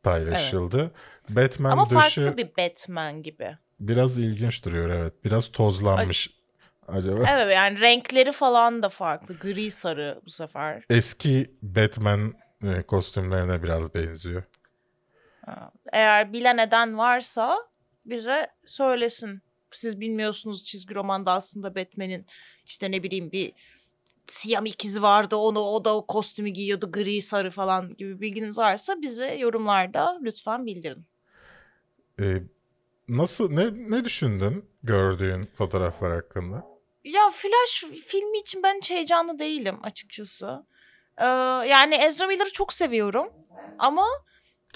[SPEAKER 5] paylaşıldı. Batman
[SPEAKER 6] Ama
[SPEAKER 5] döşü
[SPEAKER 6] farklı bir Batman gibi.
[SPEAKER 5] biraz ilginç duruyor evet. Biraz tozlanmış acaba.
[SPEAKER 6] Evet yani renkleri falan da farklı. Gri sarı bu sefer.
[SPEAKER 5] Eski Batman e, kostümlerine biraz benziyor.
[SPEAKER 6] Eğer bilen eden varsa bize söylesin. Siz bilmiyorsunuz çizgi romanda aslında Batman'in işte ne bileyim bir siyam ikizi vardı. Onu o da o kostümü giyiyordu gri sarı falan gibi bilginiz varsa bize yorumlarda lütfen bildirin.
[SPEAKER 5] E, nasıl ne ne düşündün gördüğün fotoğraflar hakkında?
[SPEAKER 6] Ya Flash filmi için ben hiç heyecanlı değilim açıkçası. Ee, yani Ezra Miller'ı çok seviyorum ama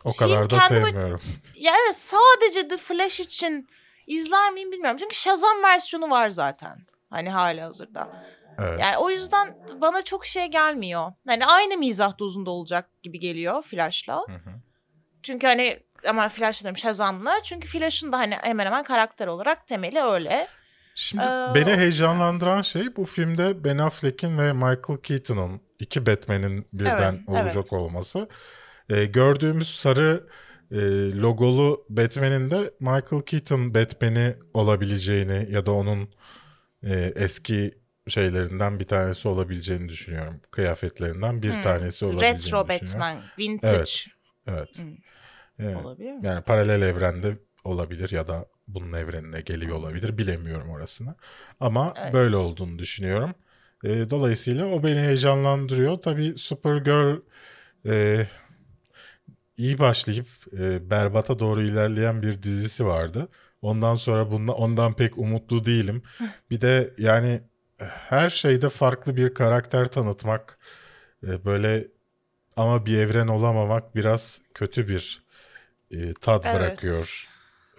[SPEAKER 5] O kadar da sevmiyorum.
[SPEAKER 6] ya evet sadece The Flash için izler miyim bilmiyorum. Çünkü Shazam versiyonu var zaten. Hani hali hazırda.
[SPEAKER 5] Evet.
[SPEAKER 6] Yani o yüzden bana çok şey gelmiyor. Hani aynı mizah dozunda olacak gibi geliyor Flash'la.
[SPEAKER 5] Hı hı.
[SPEAKER 6] Çünkü hani ama Flash diyorum Shazam'la. Çünkü Flash'ın da hani hemen hemen karakter olarak temeli öyle.
[SPEAKER 5] Şimdi
[SPEAKER 6] Ee,
[SPEAKER 5] beni heyecanlandıran şey bu filmde Ben Affleck'in ve Michael Keaton'ın iki Batman'in birden
[SPEAKER 6] Evet,
[SPEAKER 5] olacak
[SPEAKER 6] evet.
[SPEAKER 5] olması. Ee, gördüğümüz sarı e, logolu Batman'in de Michael Keaton Batman'i olabileceğini ya da onun e, eski şeylerinden bir tanesi olabileceğini düşünüyorum. Kıyafetlerinden bir
[SPEAKER 6] Hmm,
[SPEAKER 5] tanesi olabileceğini
[SPEAKER 6] Retro. Batman, vintage
[SPEAKER 5] Evet. Evet.
[SPEAKER 6] Hmm.
[SPEAKER 5] Evet.
[SPEAKER 6] olabilir mi?
[SPEAKER 5] Yani paralel evrende olabilir ya da bunun evrenine geliyor olabilir. Bilemiyorum orasını. Ama
[SPEAKER 6] Evet.
[SPEAKER 5] böyle olduğunu düşünüyorum. E, dolayısıyla o beni heyecanlandırıyor. Tabii Supergirl e, iyi başlayıp e, berbata doğru ilerleyen bir dizisi vardı. Ondan sonra bundan, ondan pek umutlu değilim. Bir de yani her şeyde farklı bir karakter tanıtmak e, böyle ama bir evren olamamak biraz kötü bir e, tad
[SPEAKER 6] Evet.
[SPEAKER 5] bırakıyor.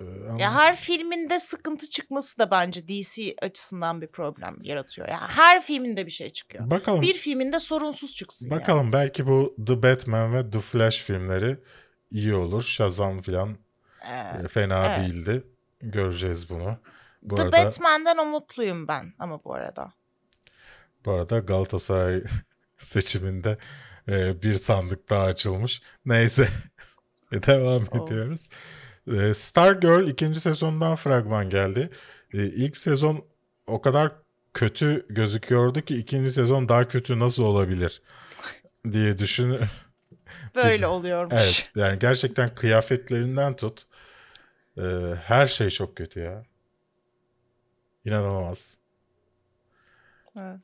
[SPEAKER 5] E, ama-
[SPEAKER 6] Ya her filminde sıkıntı çıkması da bence DC açısından bir problem yaratıyor. Yani her filminde bir şey çıkıyor.
[SPEAKER 5] bakalım
[SPEAKER 6] Bir filminde sorunsuz çıksın yani.
[SPEAKER 5] bakalım belki bu The Batman ve The Flash filmleri iyi olur. Shazam falan
[SPEAKER 6] Ee,
[SPEAKER 5] e, fena
[SPEAKER 6] evet.
[SPEAKER 5] değildi. Göreceğiz bunu. Bu
[SPEAKER 6] The
[SPEAKER 5] arada
[SPEAKER 6] Batman'den umutluyum ben ama bu arada.
[SPEAKER 5] bu arada Galatasaray seçiminde e, bir sandık daha açılmış. Neyse. Devam
[SPEAKER 6] Oh.
[SPEAKER 5] ediyoruz. E, Stargirl ikinci sezondan fragman geldi. E, ilk sezon o kadar kötü gözüküyordu ki ikinci sezon daha kötü nasıl olabilir diye düşün.
[SPEAKER 6] Böyle oluyormuş.
[SPEAKER 5] evet yani gerçekten kıyafetlerinden tut. e, her şey çok kötü ya. İnanılmaz.
[SPEAKER 6] Evet.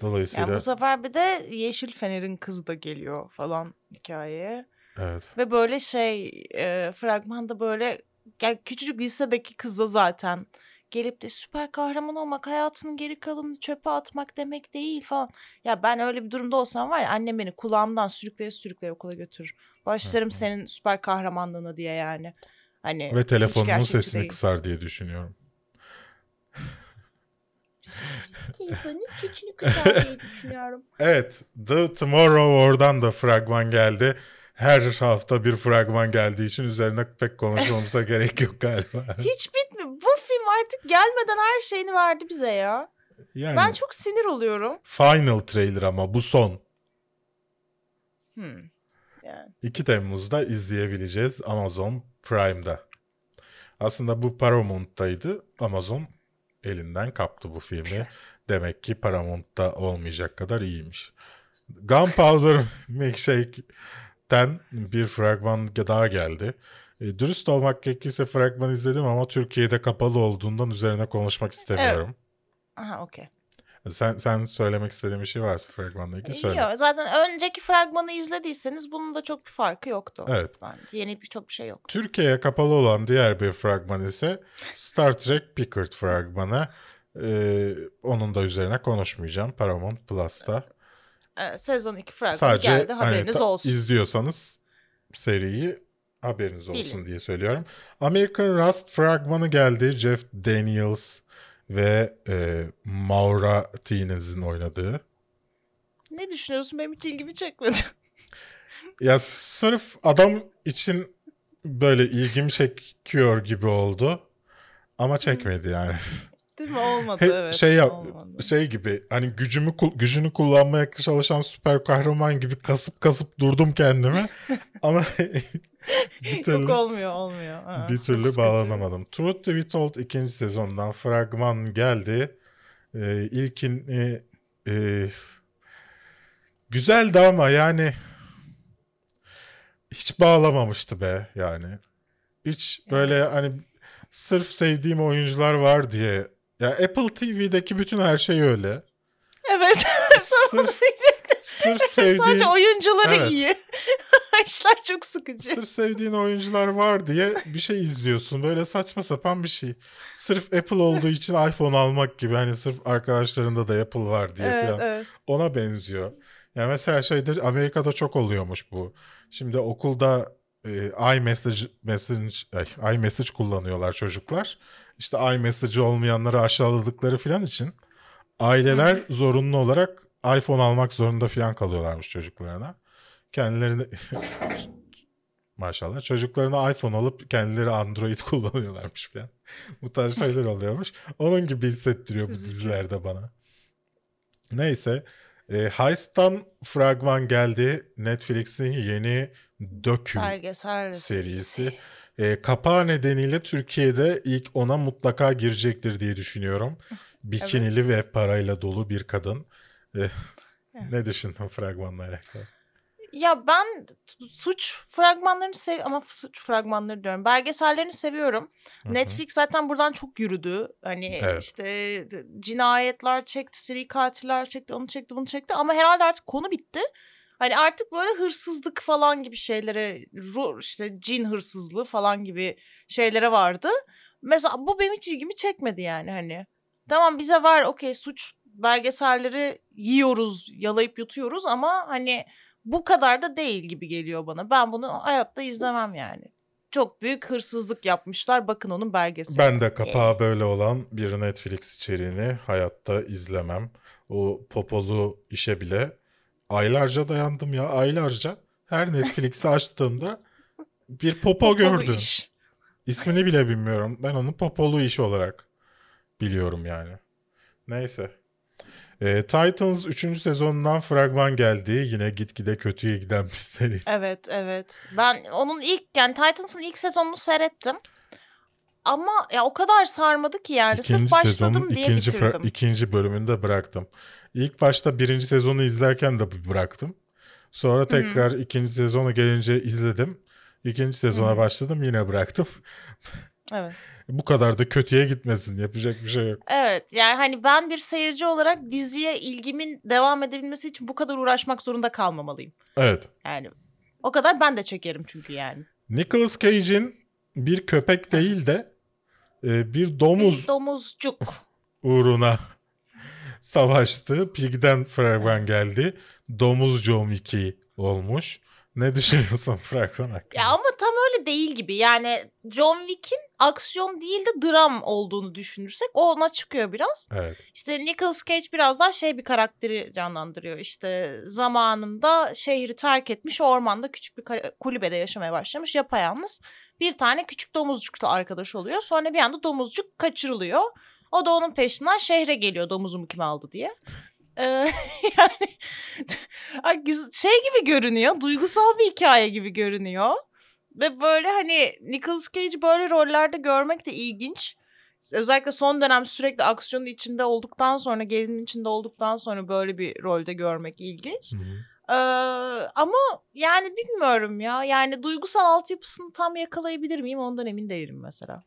[SPEAKER 5] Dolayısıyla
[SPEAKER 6] Yani bu sefer bir de Yeşil Fener'in kızı da geliyor falan hikayeye.
[SPEAKER 5] Evet.
[SPEAKER 6] Ve böyle şey e, fragmanda böyle yani küçücük lisedeki kız da zaten gelip de süper kahraman olmak hayatının geri kalanını çöpe atmak demek değil falan. Ya ben öyle bir durumda olsam var ya annem beni kulağımdan sürükleye sürükleye okula götürür. Başlarım senin süper kahramanlığına diye yani. Hani
[SPEAKER 5] Ve telefonunun sesini
[SPEAKER 6] değil.
[SPEAKER 5] kısar diye düşünüyorum.
[SPEAKER 6] Telefonun sesini kısar diye düşünüyorum.
[SPEAKER 5] Evet, The Tomorrow War'dan da fragman geldi. Her hafta bir fragman geldiği için üzerine pek konuşmamıza gerek yok galiba.
[SPEAKER 6] Hiç bitmiyor. Bu film artık gelmeden her şeyini verdi bize ya.
[SPEAKER 5] Yani
[SPEAKER 6] Ben çok sinir oluyorum.
[SPEAKER 5] final trailer ama bu son.
[SPEAKER 6] Hmm. Yani.
[SPEAKER 5] 2 Temmuz'da izleyebileceğiz Amazon Prime'da. Aslında bu Paramount'taydı. Amazon elinden kaptı bu filmi. Demek ki Paramount'ta olmayacak kadar iyiymiş. Gunpowder Milkshake'ten bir fragman daha geldi. E, dürüst olmak gerekirse fragman izledim ama Türkiye'de kapalı olduğundan üzerine konuşmak istemiyorum.
[SPEAKER 6] Aha okey.
[SPEAKER 5] Sen sen söylemek istediğin bir şey varsa fragmanla ilgili söyle.
[SPEAKER 6] Yok, zaten önceki fragmanı izlediyseniz bunun da çok bir farkı yoktu.
[SPEAKER 5] Evet.
[SPEAKER 6] Bence yeni bir çok bir şey yok.
[SPEAKER 5] Türkiye'ye kapalı olan diğer bir fragman ise Star Trek Picard fragmanı. Ee, onun da üzerine konuşmayacağım. Paramount Plus'ta.
[SPEAKER 6] Ee, sezon 2 fragmanı
[SPEAKER 5] Sadece
[SPEAKER 6] geldi
[SPEAKER 5] hani
[SPEAKER 6] haberiniz
[SPEAKER 5] ta-
[SPEAKER 6] olsun.
[SPEAKER 5] izliyorsanız seriyi haberiniz olsun
[SPEAKER 6] Bilin.
[SPEAKER 5] diye söylüyorum. American Rust fragmanı geldi. Jeff Daniels ve e, Maura Tinez'in oynadığı.
[SPEAKER 6] Ne düşünüyorsun? Benim hiç ilgimi çekmedi.
[SPEAKER 5] Ya sırf adam için böyle ilgimi çekiyor gibi oldu. Ama çekmedi yani.
[SPEAKER 6] Değil mi? Olmadı evet.
[SPEAKER 5] şey yap,
[SPEAKER 6] olmadı.
[SPEAKER 5] şey gibi hani gücümü gücünü kullanmaya çalışan süper kahraman gibi kasıp kasıp durdum kendime. Ama bir türlü
[SPEAKER 6] Yok olmuyor olmuyor. Ha,
[SPEAKER 5] bir türlü bağlanamadım. Truth to be told ikinci sezondan fragman geldi. Ee, ilkini e, güzeldi ama yani hiç bağlamamıştı be yani. Hiç böyle hani sırf sevdiğim oyuncular var diye. Ya Apple TV'deki bütün her şey öyle.
[SPEAKER 6] Evet.
[SPEAKER 5] Sırf, sırf sevdiğin,
[SPEAKER 6] Sadece oyuncuları
[SPEAKER 5] Evet.
[SPEAKER 6] iyi. İşler çok sıkıcı.
[SPEAKER 5] sırf sevdiğin oyuncular var diye bir şey izliyorsun. Böyle saçma sapan bir şey. Sırf Apple olduğu için iPhone almak gibi. Hani sırf arkadaşlarında da Apple var diye
[SPEAKER 6] evet,
[SPEAKER 5] falan.
[SPEAKER 6] evet.
[SPEAKER 5] Ona benziyor. Yani mesela şeyde Amerika'da çok oluyormuş bu. Şimdi okulda e, iMessage message, ay, iMessage kullanıyorlar çocuklar. İşte iMessage olmayanları aşağıladıkları falan için aileler zorunlu olarak iPhone almak zorunda falan kalıyorlarmış çocuklarına. Kendilerini maşallah çocuklarına iPhone alıp kendileri Android kullanıyorlarmış falan. Bu tarz şeyler oluyormuş. Onun gibi hissettiriyor bu dizilerde bana. Neyse. E, Heist'tan fragman geldi. Netflix'in yeni Döküm
[SPEAKER 6] Belgesel
[SPEAKER 5] serisi. E, kapağı nedeniyle Türkiye'de ilk ona mutlaka girecektir diye düşünüyorum. Bikinili ve parayla dolu bir kadın. E, ne düşündün fragmanla alakalı?
[SPEAKER 6] Ya ben suç fragmanlarını sev ama suç fragmanları diyorum. Belgesellerini seviyorum.
[SPEAKER 5] Hı hı.
[SPEAKER 6] Netflix zaten buradan çok yürüdü. Hani
[SPEAKER 5] Evet.
[SPEAKER 6] işte cinayetler çekti, seri katiller çekti, onu çekti, bunu çekti ama herhalde artık konu bitti. Hani artık böyle hırsızlık falan gibi şeylere, işte cin hırsızlığı falan gibi şeylere vardı. Mesela bu benim hiç ilgimi çekmedi yani hani. Tamam bize var okey suç belgeselleri yiyoruz, yalayıp yutuyoruz ama hani bu kadar da değil gibi geliyor bana. Ben bunu hayatta izlemem yani. Çok büyük hırsızlık yapmışlar. Bakın onun belgeseli.
[SPEAKER 5] Ben de kapağı böyle olan bir Netflix içeriğini hayatta izlemem. O popolu işe bile aylarca dayandım ya aylarca. Her Netflix'i açtığımda bir popo
[SPEAKER 6] Popolu
[SPEAKER 5] gördüm.
[SPEAKER 6] iş.
[SPEAKER 5] İsmini bile bilmiyorum. Ben onu popolu iş olarak biliyorum yani. Neyse. Ee, Titans 3. sezonundan fragman geldi. Yine gitgide kötüye giden bir seri.
[SPEAKER 6] Evet evet. Ben onun ilk yani Titans'ın ilk sezonunu seyrettim. Ama ya o kadar sarmadı ki yani. Sırf
[SPEAKER 5] İkinci
[SPEAKER 6] başladım
[SPEAKER 5] sezonun
[SPEAKER 6] diye
[SPEAKER 5] ikinci,
[SPEAKER 6] bitirdim.
[SPEAKER 5] ikinci bölümünde bıraktım. İlk başta birinci sezonu izlerken de bıraktım. Sonra tekrar ikinci sezonu gelince izledim. İkinci sezona
[SPEAKER 6] Hı.
[SPEAKER 5] başladım yine bıraktım.
[SPEAKER 6] Evet.
[SPEAKER 5] Bu kadar da kötüye gitmesin. Yapacak bir şey yok.
[SPEAKER 6] Evet yani hani ben bir seyirci olarak diziye ilgimin devam edebilmesi için bu kadar uğraşmak zorunda kalmamalıyım.
[SPEAKER 5] Evet.
[SPEAKER 6] Yani o kadar ben de çekerim çünkü yani.
[SPEAKER 5] Nicolas Cage'in bir köpek değil de e, bir domuz
[SPEAKER 6] Bir domuzcuk.
[SPEAKER 5] uğruna savaştı. Pig'den fragman geldi. Domuz John 2 olmuş. Ne düşünüyorsun fragman hakkında?
[SPEAKER 6] Ya ama tam öyle değil gibi. Yani John Wick'in aksiyon değil de dram olduğunu düşünürsek o ona çıkıyor biraz.
[SPEAKER 5] Evet.
[SPEAKER 6] İşte Nicolas Cage biraz daha şey bir karakteri canlandırıyor. İşte zamanında şehri terk etmiş ormanda küçük bir kulübede yaşamaya başlamış yapayalnız. Bir tane küçük domuzcukla arkadaş oluyor. Sonra bir anda domuzcuk kaçırılıyor. O da onun peşinden şehre geliyor domuzumu kim aldı diye. Ee, yani şey gibi görünüyor. Duygusal bir hikaye gibi görünüyor. Ve böyle hani Nicolas Cage böyle rollerde görmek de ilginç. Özellikle son dönem sürekli aksiyonun içinde olduktan sonra, gerinin içinde olduktan sonra böyle bir rolde görmek ilginç.
[SPEAKER 5] Hı hı.
[SPEAKER 6] Ee, ama yani bilmiyorum ya. Yani duygusal altyapısını tam yakalayabilir miyim ondan emin değilim mesela.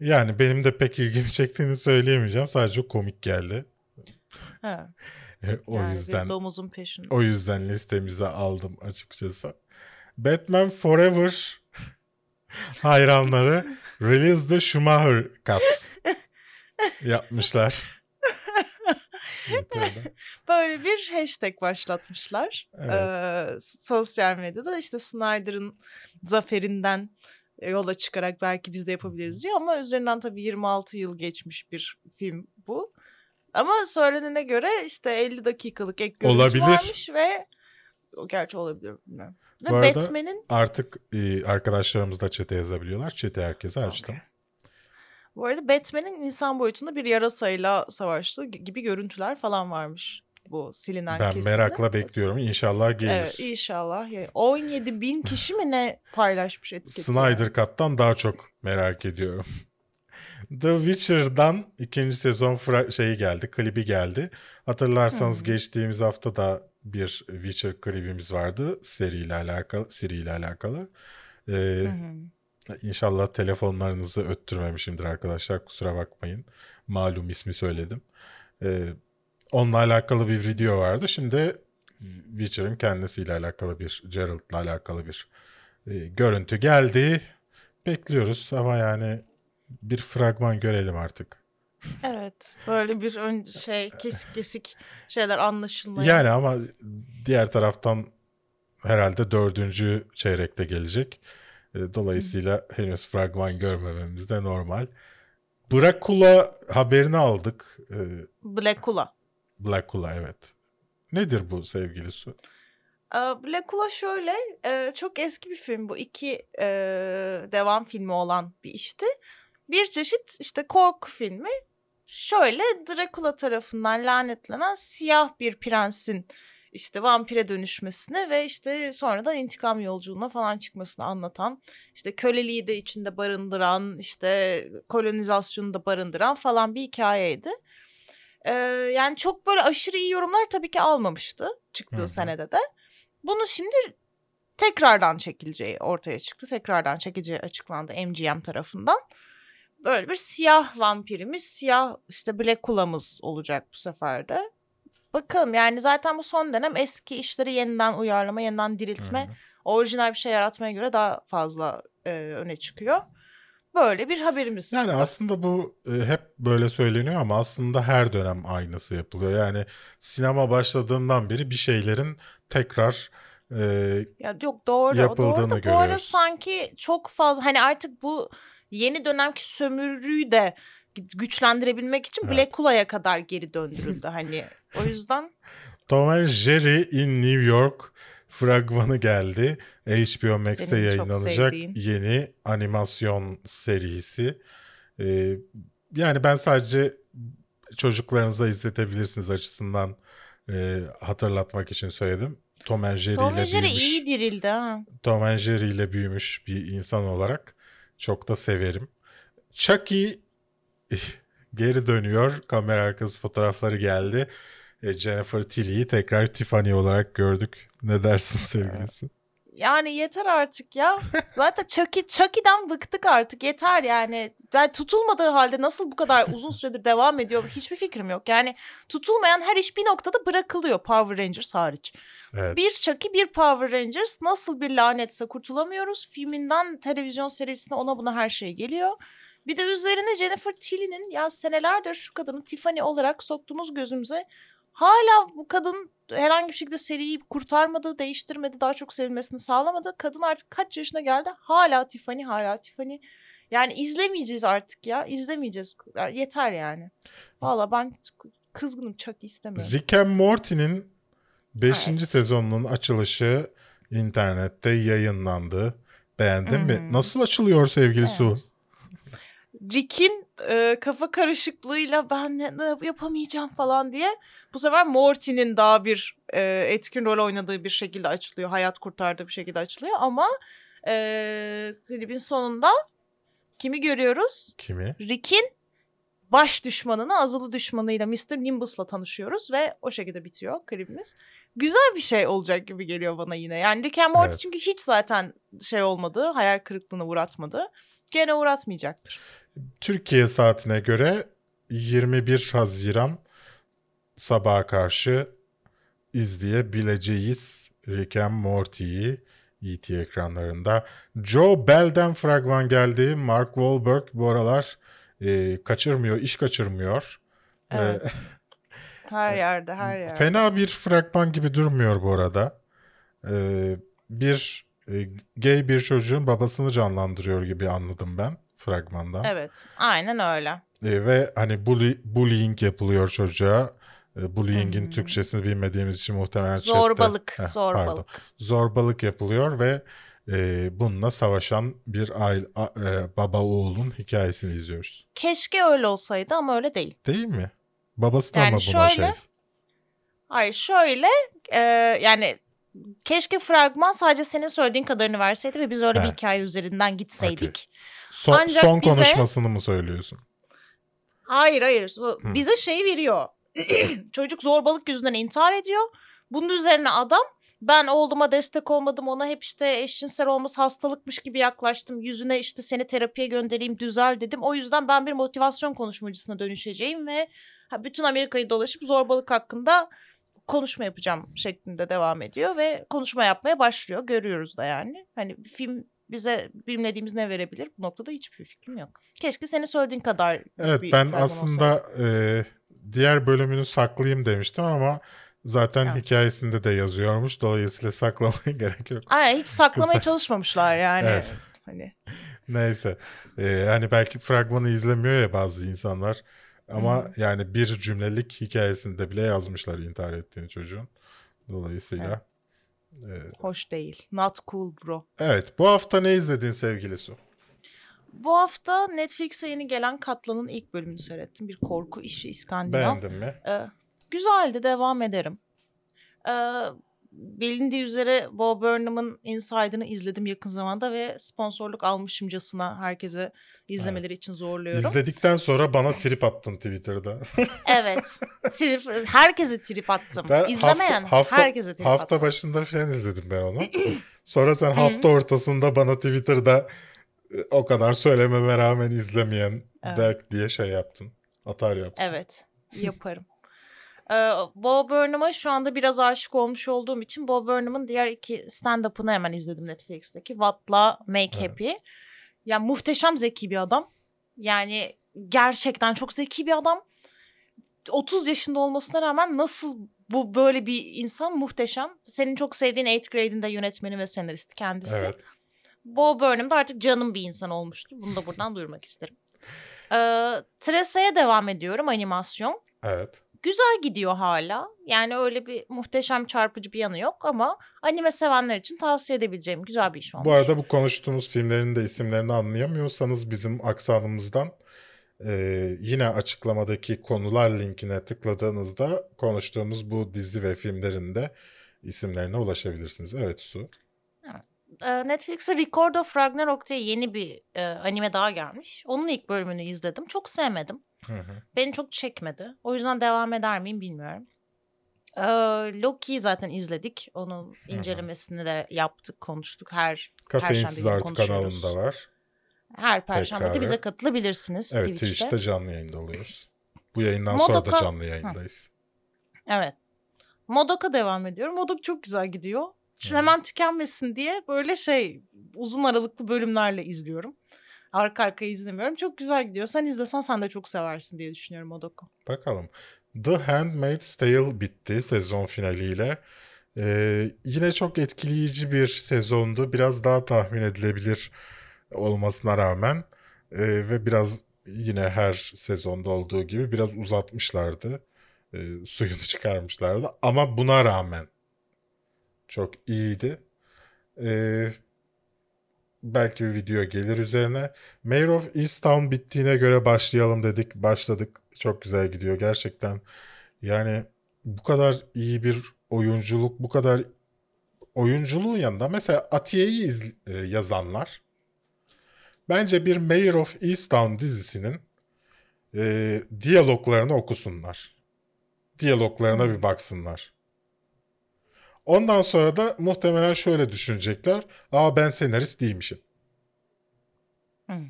[SPEAKER 5] Yani benim de pek ilgimi çektiğini söyleyemeyeceğim. Sadece komik geldi.
[SPEAKER 6] Ha,
[SPEAKER 5] o
[SPEAKER 6] yani
[SPEAKER 5] yüzden
[SPEAKER 6] domuzun peşinde.
[SPEAKER 5] o yüzden listemize aldım açıkçası. Batman Forever hayranları Release the Schumacher Cut yapmışlar.
[SPEAKER 6] Böyle bir hashtag başlatmışlar.
[SPEAKER 5] Evet.
[SPEAKER 6] Ee, sosyal medyada işte Snyder'ın zaferinden yola çıkarak belki biz de yapabiliriz diye ama üzerinden tabii 26 yıl geçmiş bir film bu. Ama söylenene göre işte 50 dakikalık ek görüntü
[SPEAKER 5] Olabilir.
[SPEAKER 6] varmış ve o gerçi olabilir bilmiyorum. Ve
[SPEAKER 5] Bu arada-
[SPEAKER 6] Batman'in
[SPEAKER 5] Artık e, arkadaşlarımız da çete yazabiliyorlar. Çete herkese açtım.
[SPEAKER 6] bu arada Batman'in insan boyutunda bir yarasayla savaştığı gibi görüntüler falan varmış bu silinen
[SPEAKER 5] Ben
[SPEAKER 6] kesimde.
[SPEAKER 5] merakla bekliyorum. İnşallah gelir.
[SPEAKER 6] Evet inşallah. Yani 17 bin kişi mi ne paylaşmış etiketi?
[SPEAKER 5] Snyder Cut'tan daha çok merak ediyorum. The Witcher'dan ikinci sezon şeyi geldi, klibi geldi. Hatırlarsanız
[SPEAKER 6] Hmm.
[SPEAKER 5] geçtiğimiz hafta da bir Witcher klibimiz vardı seriyle alakalı, seriyle alakalı. Ee,
[SPEAKER 6] hı.
[SPEAKER 5] İnşallah telefonlarınızı öttürmemişimdir arkadaşlar. Kusura bakmayın. Malum ismi söyledim. Ee, onunla alakalı bir video vardı. Şimdi Witcher'ın kendisiyle alakalı bir, Geralt'la alakalı bir e, görüntü geldi. Bekliyoruz ama yani bir fragman görelim artık.
[SPEAKER 6] Evet. Böyle bir ön şey kesik kesik şeyler anlaşılmıyor.
[SPEAKER 5] Yani ama diğer taraftan herhalde dördüncü çeyrekte gelecek. E, Dolayısıyla henüz fragman görmememiz de normal. Brakula haberini aldık. E,
[SPEAKER 6] Blackula.
[SPEAKER 5] Blackula evet. Nedir bu sevgili Su?
[SPEAKER 6] Ee, Blackula şöyle e, çok eski bir film bu iki devam filmi olan bir işti. Bir çeşit işte korku filmi. Şöyle Dracula tarafından lanetlenen siyah bir prensin işte vampire dönüşmesini ve işte sonradan intikam yolculuğuna falan çıkmasını anlatan işte köleliği de içinde barındıran işte kolonizasyonu da barındıran falan bir hikayeydi. Ee, yani çok böyle aşırı iyi yorumlar tabii ki almamıştı çıktığı
[SPEAKER 5] Hı hı.
[SPEAKER 6] senede de. Bunu şimdi tekrardan çekileceği ortaya çıktı. Tekrardan çekileceği açıklandı MGM tarafından. Böyle bir siyah vampirimiz, siyah işte Blackula'mız olacak bu sefer de. Bakalım yani zaten bu son dönem eski işleri yeniden uyarlama, yeniden diriltme,
[SPEAKER 5] hı.
[SPEAKER 6] orijinal bir şey yaratmaya göre daha fazla e, öne çıkıyor. Böyle bir haberimiz.
[SPEAKER 5] Yani aslında bu e, hep böyle söyleniyor ama aslında her dönem aynısı yapılıyor. Yani sinema başladığından beri bir şeylerin tekrar e,
[SPEAKER 6] Ya yok doğru.
[SPEAKER 5] yapıldığını
[SPEAKER 6] doğru da bu ara
[SPEAKER 5] görüyoruz.
[SPEAKER 6] sanki çok fazla hani artık bu yeni dönemki sömürüyü de güçlendirebilmek için
[SPEAKER 5] Evet.
[SPEAKER 6] Blackula'ya kadar geri döndürüldü hani. O yüzden
[SPEAKER 5] Tom and Jerry in New York fragmanı geldi. HBO Max'te
[SPEAKER 6] Senin
[SPEAKER 5] yayınlanacak yeni animasyon serisi. Ee, yani ben sadece çocuklarınıza izletebilirsiniz açısından e, hatırlatmak için söyledim. Tom and Jerry
[SPEAKER 6] Tom
[SPEAKER 5] ile
[SPEAKER 6] Jerry
[SPEAKER 5] büyümüş.
[SPEAKER 6] iyi dirildi ha.
[SPEAKER 5] Tom and Jerry ile büyümüş bir insan olarak çok da severim. Chucky geri dönüyor. Kamera arkası fotoğrafları geldi. E, Jennifer Tilly'yi tekrar Tiffany olarak gördük. Ne dersin sevgilisi?
[SPEAKER 6] Yani yeter artık ya. Zaten Chucky, Chucky'den bıktık artık. Yeter yani. yani. Tutulmadığı halde nasıl bu kadar uzun süredir devam ediyor hiçbir fikrim yok. Yani tutulmayan her iş bir noktada bırakılıyor Power Rangers hariç.
[SPEAKER 5] Evet.
[SPEAKER 6] Bir Chucky bir Power Rangers nasıl bir lanetse kurtulamıyoruz. Filminden televizyon serisine ona buna her şey geliyor. Bir de üzerine Jennifer Tilly'nin ya senelerdir şu kadını Tiffany olarak soktuğumuz gözümüze hala bu kadın herhangi bir şekilde seriyi kurtarmadı, değiştirmedi, daha çok sevilmesini sağlamadı. Kadın artık kaç yaşına geldi hala Tiffany, hala Tiffany. Yani izlemeyeceğiz artık ya, izlemeyeceğiz. Yeter yani. Valla ben kızgınım, çok istemiyorum.
[SPEAKER 5] Rick and Morty'nin 5.
[SPEAKER 6] Evet.
[SPEAKER 5] sezonunun açılışı internette yayınlandı. Beğendin mi?
[SPEAKER 6] Hmm.
[SPEAKER 5] Nasıl açılıyor sevgili
[SPEAKER 6] Evet.
[SPEAKER 5] Su?
[SPEAKER 6] Rick'in e, kafa karışıklığıyla ben ne, ne yapamayacağım falan diye bu sefer Morty'nin daha bir e, etkin rol oynadığı bir şekilde açılıyor. Hayat kurtardığı bir şekilde açılıyor ama e, klibin sonunda kimi görüyoruz?
[SPEAKER 5] Kimi?
[SPEAKER 6] Rick'in baş düşmanını, azılı düşmanıyla Mr. Nimbus'la tanışıyoruz ve o şekilde bitiyor klibimiz. Güzel bir şey olacak gibi geliyor bana yine. Yani Rick and Morty
[SPEAKER 5] Evet.
[SPEAKER 6] çünkü hiç zaten şey olmadı, hayal kırıklığına uğratmadı. Gene uğratmayacaktır.
[SPEAKER 5] Türkiye saatine göre 21 Haziran sabaha karşı izleyebileceğiz Rick and Morty'yi ET ekranlarında. Joe Bell'den fragman geldi. Mark Wahlberg bu aralar e, kaçırmıyor, iş kaçırmıyor.
[SPEAKER 6] Evet.
[SPEAKER 5] E,
[SPEAKER 6] Her yerde, her yerde.
[SPEAKER 5] Fena bir fragman gibi durmuyor bu arada. Ee, bir e, gay bir çocuğun babasını canlandırıyor gibi anladım ben fragmandan.
[SPEAKER 6] Evet, aynen öyle.
[SPEAKER 5] Ee, ve hani bully, bullying yapılıyor çocuğa. Ee, bullying'in
[SPEAKER 6] Hmm.
[SPEAKER 5] Türkçesini bilmediğimiz için muhtemelen chatte-
[SPEAKER 6] Zorbalık,
[SPEAKER 5] Heh,
[SPEAKER 6] zorbalık.
[SPEAKER 5] pardon. Zorbalık yapılıyor ve e, bununla savaşan bir aile, a- e, baba oğulun hikayesini izliyoruz.
[SPEAKER 6] Keşke öyle olsaydı ama öyle değil.
[SPEAKER 5] Değil mi? Babası da
[SPEAKER 6] Yani
[SPEAKER 5] ama buna
[SPEAKER 6] şöyle,
[SPEAKER 5] şey.
[SPEAKER 6] Hayır şöyle e, yani keşke fragman sadece senin söylediğin kadarını verseydi ve biz öyle
[SPEAKER 5] He.
[SPEAKER 6] bir hikaye üzerinden gitseydik.
[SPEAKER 5] Son,
[SPEAKER 6] Ancak
[SPEAKER 5] son
[SPEAKER 6] bize-
[SPEAKER 5] konuşmasını mı söylüyorsun?
[SPEAKER 6] Hayır hayır So-
[SPEAKER 5] Hı.
[SPEAKER 6] bize şeyi veriyor. Çocuk zorbalık yüzünden intihar ediyor. Bunun üzerine adam ben oğluma destek olmadım ona hep işte eşcinsel olması hastalıkmış gibi yaklaştım. Yüzüne işte seni terapiye göndereyim düzel dedim. O yüzden ben bir motivasyon konuşmacısına dönüşeceğim ve ha, bütün Amerika'yı dolaşıp zorbalık hakkında konuşma yapacağım şeklinde devam ediyor ve konuşma yapmaya başlıyor. Görüyoruz da yani. Hani film bize bilmediğimiz ne verebilir? Bu noktada hiçbir fikrim yok. Keşke senin söylediğin kadar
[SPEAKER 5] Evet ben aslında e, diğer bölümünü saklayayım demiştim ama zaten
[SPEAKER 6] Evet.
[SPEAKER 5] hikayesinde de yazıyormuş. Dolayısıyla saklamaya gerek yok.
[SPEAKER 6] Aynen hiç saklamaya çalışmamışlar yani.
[SPEAKER 5] Evet.
[SPEAKER 6] Hani
[SPEAKER 5] Neyse. E, hani belki fragmanı izlemiyor ya bazı insanlar. Ama yani bir cümlelik hikayesinde bile yazmışlar intihar ettiğini çocuğun. Dolayısıyla. Evet.
[SPEAKER 6] hoş değil. Not cool bro.
[SPEAKER 5] evet bu hafta ne izledin sevgili Su?
[SPEAKER 6] Bu hafta Netflix'e yeni gelen Katlan'ın ilk bölümünü seyrettim. Bir korku işi İskandinav.
[SPEAKER 5] Beğendin mi?
[SPEAKER 6] Ee, güzeldi devam ederim. Ee, bilindiği üzere Bo Burnham'ın Inside'ını izledim yakın zamanda ve sponsorluk almışımcasına herkese izlemeleri için zorluyorum.
[SPEAKER 5] İzledikten sonra bana trip attın Twitter'da.
[SPEAKER 6] Evet. Trip, herkese trip attım.
[SPEAKER 5] Ben
[SPEAKER 6] İzlemeyen
[SPEAKER 5] hafta, hafta,
[SPEAKER 6] herkese trip
[SPEAKER 5] hafta
[SPEAKER 6] attım.
[SPEAKER 5] başında falan izledim ben onu. Sonra sen hafta ortasında bana Twitter'da e, o kadar söylememe rağmen izlemeyen
[SPEAKER 6] Evet.
[SPEAKER 5] Berk diye şey yaptın. Atar yaptın.
[SPEAKER 6] Evet, yaparım. Ee, Bo Burnham'a şu anda biraz aşık olmuş olduğum için Bo Burnham'ın diğer iki stand-up'ını hemen izledim Netflix'teki. What'la Make
[SPEAKER 5] Evet.
[SPEAKER 6] Happy. Yani muhteşem zeki bir adam. Yani gerçekten çok zeki bir adam. 30 yaşında olmasına rağmen nasıl bu böyle bir insan muhteşem. Senin çok sevdiğin 8th Grade'in de yönetmeni ve senaristi kendisi.
[SPEAKER 5] Evet.
[SPEAKER 6] Bo Burnham da artık canım bir insan olmuştu. Bunu da buradan duyurmak isterim. Ee, Teresa'ya devam ediyorum animasyon.
[SPEAKER 5] Evet.
[SPEAKER 6] Güzel gidiyor hala. Yani öyle bir muhteşem çarpıcı bir yanı yok ama anime sevenler için tavsiye edebileceğim güzel bir iş olmuş.
[SPEAKER 5] Bu arada bu konuştuğumuz filmlerin de isimlerini anlayamıyorsanız bizim aksanımızdan e, yine açıklamadaki konular linkine tıkladığınızda konuştuğumuz bu dizi ve filmlerin de isimlerine ulaşabilirsiniz. Evet Su.
[SPEAKER 6] Netflix'e Record of Ragnarok diye yeni bir e, anime daha gelmiş. Onun ilk bölümünü izledim. Çok sevmedim.
[SPEAKER 5] Hı hı.
[SPEAKER 6] Beni çok çekmedi. O yüzden devam eder miyim bilmiyorum. Ee, Loki'yi zaten izledik. Onun incelemesini de yaptık, konuştuk. Her
[SPEAKER 5] Kafeinsiz
[SPEAKER 6] Perşembe günü
[SPEAKER 5] Artı
[SPEAKER 6] konuşuyoruz.
[SPEAKER 5] kanalında var.
[SPEAKER 6] her perşembe de bize katılabilirsiniz
[SPEAKER 5] Evet
[SPEAKER 6] Twitch'te.
[SPEAKER 5] Twitch'te canlı yayında oluyoruz. Bu yayından sonra da
[SPEAKER 6] Modoka-
[SPEAKER 5] canlı yayındayız.
[SPEAKER 6] Evet. Modok'a devam ediyorum. Modok çok güzel gidiyor.
[SPEAKER 5] Hı.
[SPEAKER 6] hemen tükenmesin diye böyle şey uzun aralıklı bölümlerle izliyorum. Arka arkaya izlemiyorum. Çok güzel gidiyor. Sen izlesen sen de çok seversin diye düşünüyorum Modok'u.
[SPEAKER 5] Bakalım. The Handmaid's Tale bitti sezon finaliyle. Ee, yine çok etkileyici bir sezondu. Biraz daha tahmin edilebilir olmasına rağmen Ee, ve biraz yine her sezonda olduğu gibi biraz uzatmışlardı. Ee, suyunu çıkarmışlardı. Ama buna rağmen çok iyiydi. Ee, belki bir video gelir üzerine. Mayor of Easttown bittiğine göre başlayalım dedik. Başladık. Çok güzel gidiyor gerçekten. Yani bu kadar iyi bir oyunculuk, bu kadar oyunculuğun yanında mesela Atiye'yi e, yazanlar bence bir Mayor of Easttown dizisinin e, diyaloglarını okusunlar. Diyaloglarına bir baksınlar. Ondan sonra da muhtemelen şöyle düşünecekler. Aa ben senarist değilmişim.
[SPEAKER 6] Hmm.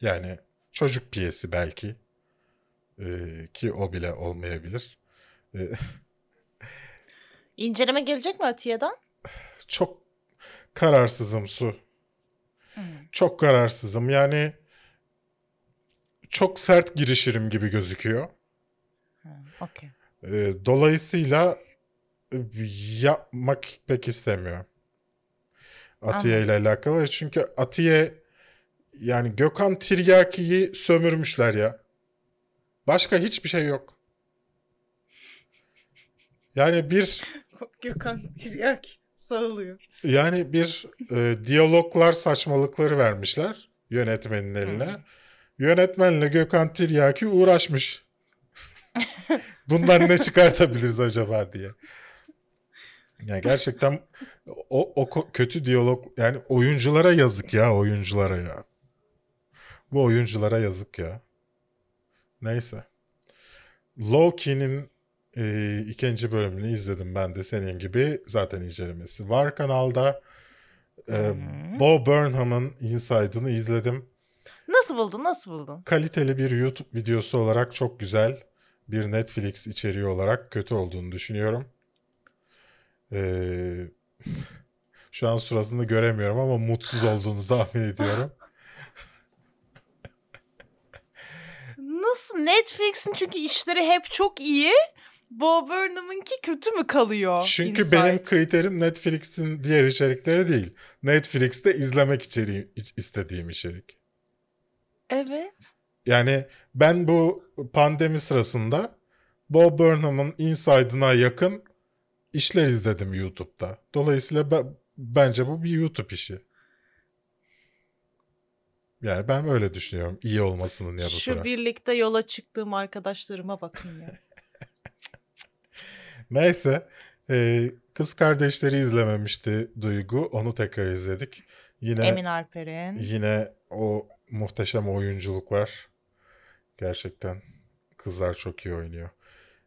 [SPEAKER 5] Yani çocuk piyesi belki. Ee, ki o bile olmayabilir. E,
[SPEAKER 6] İnceleme gelecek mi Atiye'den?
[SPEAKER 5] çok kararsızım Su. Çok kararsızım. Yani çok sert girişirim gibi gözüküyor.
[SPEAKER 6] Okey.
[SPEAKER 5] E, dolayısıyla e, yapmak pek istemiyorum. Atiye ile alakalı. Çünkü Atiye yani Gökhan Tiryaki'yi sömürmüşler ya. Başka hiçbir şey yok. Yani bir
[SPEAKER 6] Gökhan Tiryak sağlıyor.
[SPEAKER 5] yani bir e, diyaloglar saçmalıkları vermişler yönetmenin eline. Yönetmenle Gökhan Tiryaki uğraşmış. Bundan ne çıkartabiliriz acaba diye. Ya gerçekten o, o kötü diyalog yani oyunculara yazık ya oyunculara ya. Bu oyunculara yazık ya. Neyse. Loki'nin e, ikinci bölümünü izledim ben de senin gibi. Zaten incelemesi var kanalda. E, Bo Burnham'ın Inside'ını izledim.
[SPEAKER 6] Nasıl buldun? Nasıl buldun?
[SPEAKER 5] Kaliteli bir YouTube videosu olarak çok güzel. Bir Netflix içeriği olarak kötü olduğunu düşünüyorum. Ee, şu an suratını göremiyorum ama mutsuz olduğunu tahmin ediyorum.
[SPEAKER 6] Nasıl? Netflix'in çünkü işleri hep çok iyi. Bo Burnham'ınki kötü mü kalıyor?
[SPEAKER 5] Çünkü
[SPEAKER 6] Inside?
[SPEAKER 5] benim kriterim Netflix'in diğer içerikleri değil. Netflix'te izlemek içeriği istediğim içerik.
[SPEAKER 6] Evet.
[SPEAKER 5] Yani ben bu pandemi sırasında Bob Burnham'ın Inside'ına yakın işler izledim YouTube'da. Dolayısıyla ben, bence bu bir YouTube işi. Yani ben öyle düşünüyorum. iyi olmasının yanı
[SPEAKER 6] Şu
[SPEAKER 5] sıra.
[SPEAKER 6] birlikte yola çıktığım arkadaşlarıma bakın ya.
[SPEAKER 5] Neyse. e, kız kardeşleri izlememişti Duygu. Onu tekrar izledik. Yine
[SPEAKER 6] Emin Alper'in.
[SPEAKER 5] Yine o muhteşem oyunculuklar. Gerçekten kızlar çok iyi oynuyor.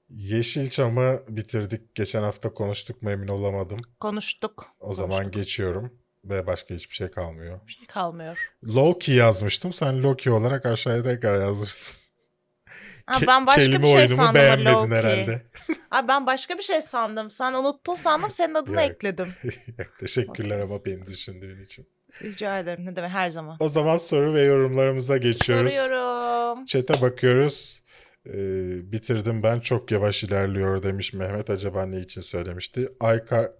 [SPEAKER 5] Yeşilçam'ı bitirdik. Geçen hafta konuştuk mu emin olamadım.
[SPEAKER 6] Konuştuk.
[SPEAKER 5] O zaman
[SPEAKER 6] Konuştuk.
[SPEAKER 5] geçiyorum. Ve başka hiçbir şey kalmıyor.
[SPEAKER 6] Bir şey kalmıyor.
[SPEAKER 5] Loki yazmıştım. Sen Loki olarak aşağıya tekrar yazmışsın.
[SPEAKER 6] Ha, ben başka
[SPEAKER 5] kelime
[SPEAKER 6] bir şey sandım.
[SPEAKER 5] beğenmedin
[SPEAKER 6] Loki.
[SPEAKER 5] herhalde.
[SPEAKER 6] Ay ben başka bir şey sandım. Sen unuttun sandım. Senin adını
[SPEAKER 5] Yok.
[SPEAKER 6] ekledim.
[SPEAKER 5] Teşekkürler ama beni düşündüğün için.
[SPEAKER 6] Rica ederim. Ne demek her zaman.
[SPEAKER 5] O zaman soru ve yorumlarımıza geçiyoruz.
[SPEAKER 6] Soruyorum.
[SPEAKER 5] Chat'e bakıyoruz. Ee, bitirdim ben çok yavaş ilerliyor demiş Mehmet. Acaba ne için söylemişti? Ayka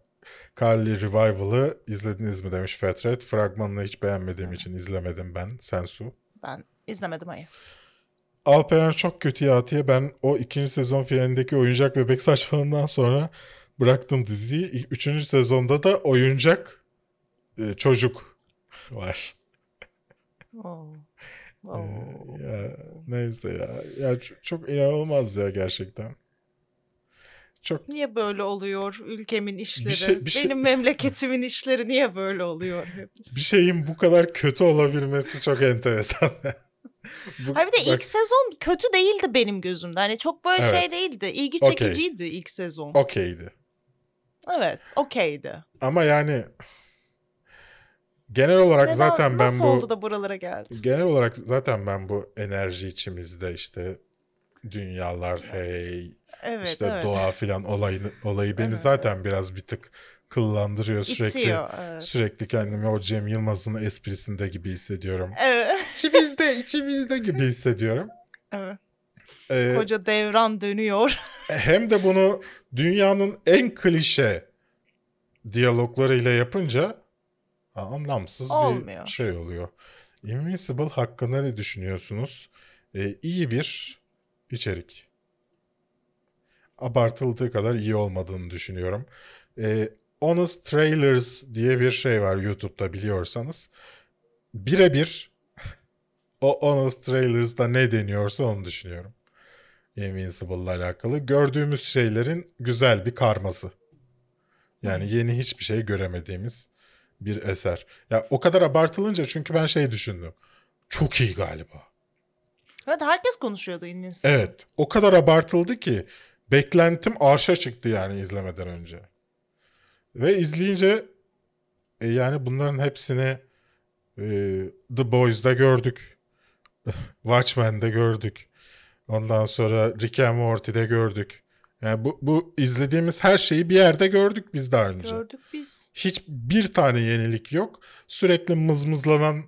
[SPEAKER 5] Carly Revival'ı izlediniz mi demiş Fetret. Fragmanını hiç beğenmediğim için izlemedim ben. Sensu.
[SPEAKER 6] Ben izlemedim hayır.
[SPEAKER 5] Alperen çok kötü ya Atiye. Ben o ikinci sezon finalindeki oyuncak bebek saçmalığından sonra bıraktım diziyi. Üçüncü sezonda da oyuncak e, çocuk var. Ee, ya neyse ya. Ya ç- çok inanılmaz ya gerçekten. Çok
[SPEAKER 6] Niye böyle oluyor ülkemin işleri?
[SPEAKER 5] şey- bir şey-
[SPEAKER 6] Benim memleketimin işleri niye böyle oluyor? hep?
[SPEAKER 5] bir şeyin bu kadar kötü olabilmesi çok enteresan. bu,
[SPEAKER 6] Hayır bir de
[SPEAKER 5] bak-
[SPEAKER 6] ilk sezon kötü değildi benim gözümde. Hani çok böyle
[SPEAKER 5] Evet.
[SPEAKER 6] şey değildi. İlgi çekiciydi ilk sezon.
[SPEAKER 5] okeydi.
[SPEAKER 6] Evet, okeydi.
[SPEAKER 5] Ama yani genel olarak
[SPEAKER 6] Neden,
[SPEAKER 5] zaten ben
[SPEAKER 6] nasıl
[SPEAKER 5] bu
[SPEAKER 6] oldu da buralara geldi?
[SPEAKER 5] genel olarak zaten ben bu enerji içimizde işte dünyalar hey
[SPEAKER 6] Evet,
[SPEAKER 5] işte
[SPEAKER 6] evet.
[SPEAKER 5] doğa filan olayını olayı beni
[SPEAKER 6] Evet.
[SPEAKER 5] zaten biraz bir tık kıllandırıyor sürekli.
[SPEAKER 6] İtiyor. Evet.
[SPEAKER 5] Sürekli kendimi o Cem Yılmaz'ın esprisinde gibi hissediyorum.
[SPEAKER 6] Evet.
[SPEAKER 5] İçimizde, içimizde gibi hissediyorum.
[SPEAKER 6] evet.
[SPEAKER 5] Ee,
[SPEAKER 6] Koca devran dönüyor.
[SPEAKER 5] hem de bunu dünyanın en klişe diyaloglarıyla yapınca anlamsız
[SPEAKER 6] Olmuyor.
[SPEAKER 5] bir şey oluyor. Invincible hakkında ne düşünüyorsunuz? Ee, iyi bir içerik. Abartıldığı kadar iyi olmadığını düşünüyorum. Ee, Honest Trailers diye bir şey var YouTube'da biliyorsanız. Birebir o Honest Trailers'da ne deniyorsa onu düşünüyorum. Invincible'la alakalı. Gördüğümüz şeylerin güzel bir karması. Yani yeni hiçbir şey göremediğimiz bir eser. Ya o kadar abartılınca çünkü ben şey düşündüm. Çok iyi galiba.
[SPEAKER 6] Evet herkes konuşuyordu Invincible.
[SPEAKER 5] Evet. O kadar abartıldı ki beklentim arşa çıktı yani izlemeden önce. Ve izleyince e, yani bunların hepsini e, The Boys'da gördük. Watchmen'de gördük. Ondan sonra Rick and Morty'de gördük. Yani bu, bu izlediğimiz her şeyi bir yerde gördük biz daha önce.
[SPEAKER 6] Gördük biz.
[SPEAKER 5] Hiç bir tane yenilik yok. Sürekli mızmızlanan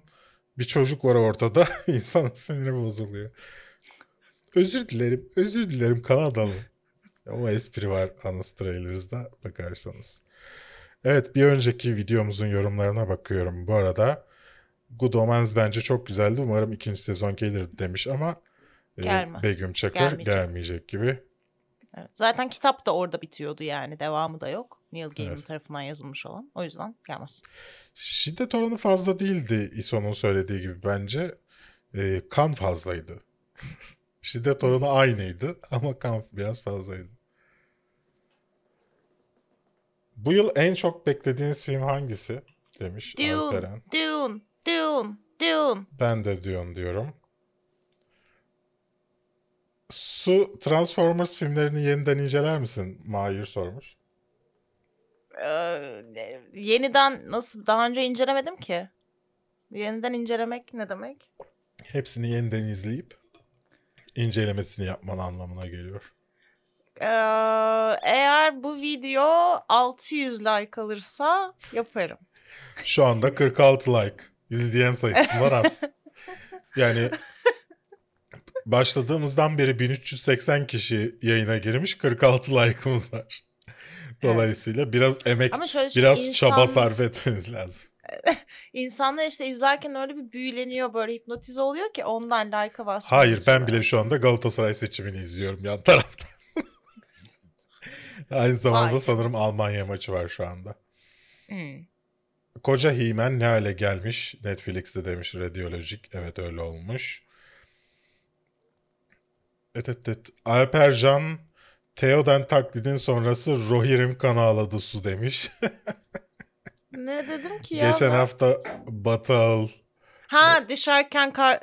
[SPEAKER 5] bir çocuk var ortada. İnsanın siniri bozuluyor. Özür dilerim. Özür dilerim Kanadalı. O espri var Honest Trailers'da bakarsanız. Evet bir önceki videomuzun yorumlarına bakıyorum bu arada. Good Omens bence çok güzeldi. Umarım ikinci sezon gelir demiş ama e,
[SPEAKER 6] Gelmez.
[SPEAKER 5] Begüm Çakır
[SPEAKER 6] Gelmeyecek.
[SPEAKER 5] gelmeyecek gibi.
[SPEAKER 6] Evet. Zaten kitap da orada bitiyordu yani. Devamı da yok. Neil Gaiman
[SPEAKER 5] Evet.
[SPEAKER 6] tarafından yazılmış olan. O yüzden gelmez.
[SPEAKER 5] Şiddet oranı fazla değildi İso'nun söylediği gibi bence. E, kan fazlaydı. Şiddet oranı aynıydı ama kan biraz fazlaydı. Bu yıl en çok beklediğiniz film hangisi? Demiş
[SPEAKER 6] Dune,
[SPEAKER 5] Alperen.
[SPEAKER 6] Dune, Dune, Dune.
[SPEAKER 5] Ben de Dune diyorum. Su Transformers filmlerini yeniden inceler misin? Mahir sormuş.
[SPEAKER 6] Ee, yeniden nasıl daha önce incelemedim ki. Yeniden incelemek ne demek?
[SPEAKER 5] Hepsini yeniden izleyip incelemesini yapman anlamına geliyor.
[SPEAKER 6] Ee, eğer bu video 600 like alırsa yaparım.
[SPEAKER 5] Şu anda 46 like. İzleyen sayısından az. Yani başladığımızdan beri 1380 kişi yayına girmiş 46 like'ımız var. Dolayısıyla biraz emek, biraz
[SPEAKER 6] insan-
[SPEAKER 5] çaba sarf etmeniz lazım.
[SPEAKER 6] İnsanlar işte izlerken öyle bir büyüleniyor böyle hipnotize oluyor ki ondan like'a basmıyor.
[SPEAKER 5] Hayır ben bile şu anda Galatasaray seçimini izliyorum yan taraftan. Aynı zamanda
[SPEAKER 6] Vay.
[SPEAKER 5] sanırım Almanya maçı var şu anda.
[SPEAKER 6] Hmm.
[SPEAKER 5] Koca Himen ne hale gelmiş? Netflix'te demiş Radiolojik. Evet öyle olmuş. Evet evet. evet. Alpercan Theoden taklidin sonrası Rohirrim kan ağladı su demiş.
[SPEAKER 6] Ne dedim ki ya?
[SPEAKER 5] Geçen
[SPEAKER 6] ben?
[SPEAKER 5] hafta Batıl.
[SPEAKER 6] Ha düşerken kar...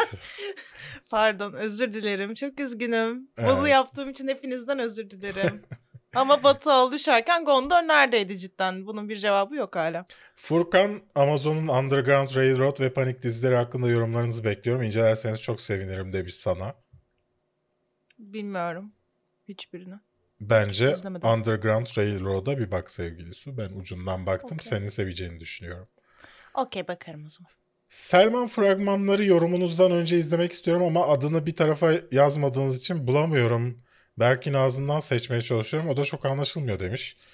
[SPEAKER 6] Pardon özür dilerim. Çok üzgünüm. Bunu
[SPEAKER 5] Evet.
[SPEAKER 6] yaptığım için hepinizden özür dilerim. Ama Batı al düşerken Gondor neredeydi cidden? Bunun bir cevabı yok hala.
[SPEAKER 5] Furkan Amazon'un Underground Railroad ve Panik dizileri hakkında yorumlarınızı bekliyorum. İncelerseniz çok sevinirim demiş sana.
[SPEAKER 6] Bilmiyorum. Hiçbirini.
[SPEAKER 5] Bence
[SPEAKER 6] İzlemedim.
[SPEAKER 5] Underground Railroad'a bir bak sevgili Su. Ben ucundan baktım.
[SPEAKER 6] Okey.
[SPEAKER 5] Senin seveceğini düşünüyorum.
[SPEAKER 6] Okey bakarım o zaman.
[SPEAKER 5] Selman fragmanları yorumunuzdan önce izlemek istiyorum ama adını bir tarafa yazmadığınız için bulamıyorum. Berk'in ağzından seçmeye çalışıyorum. O da çok anlaşılmıyor demiş.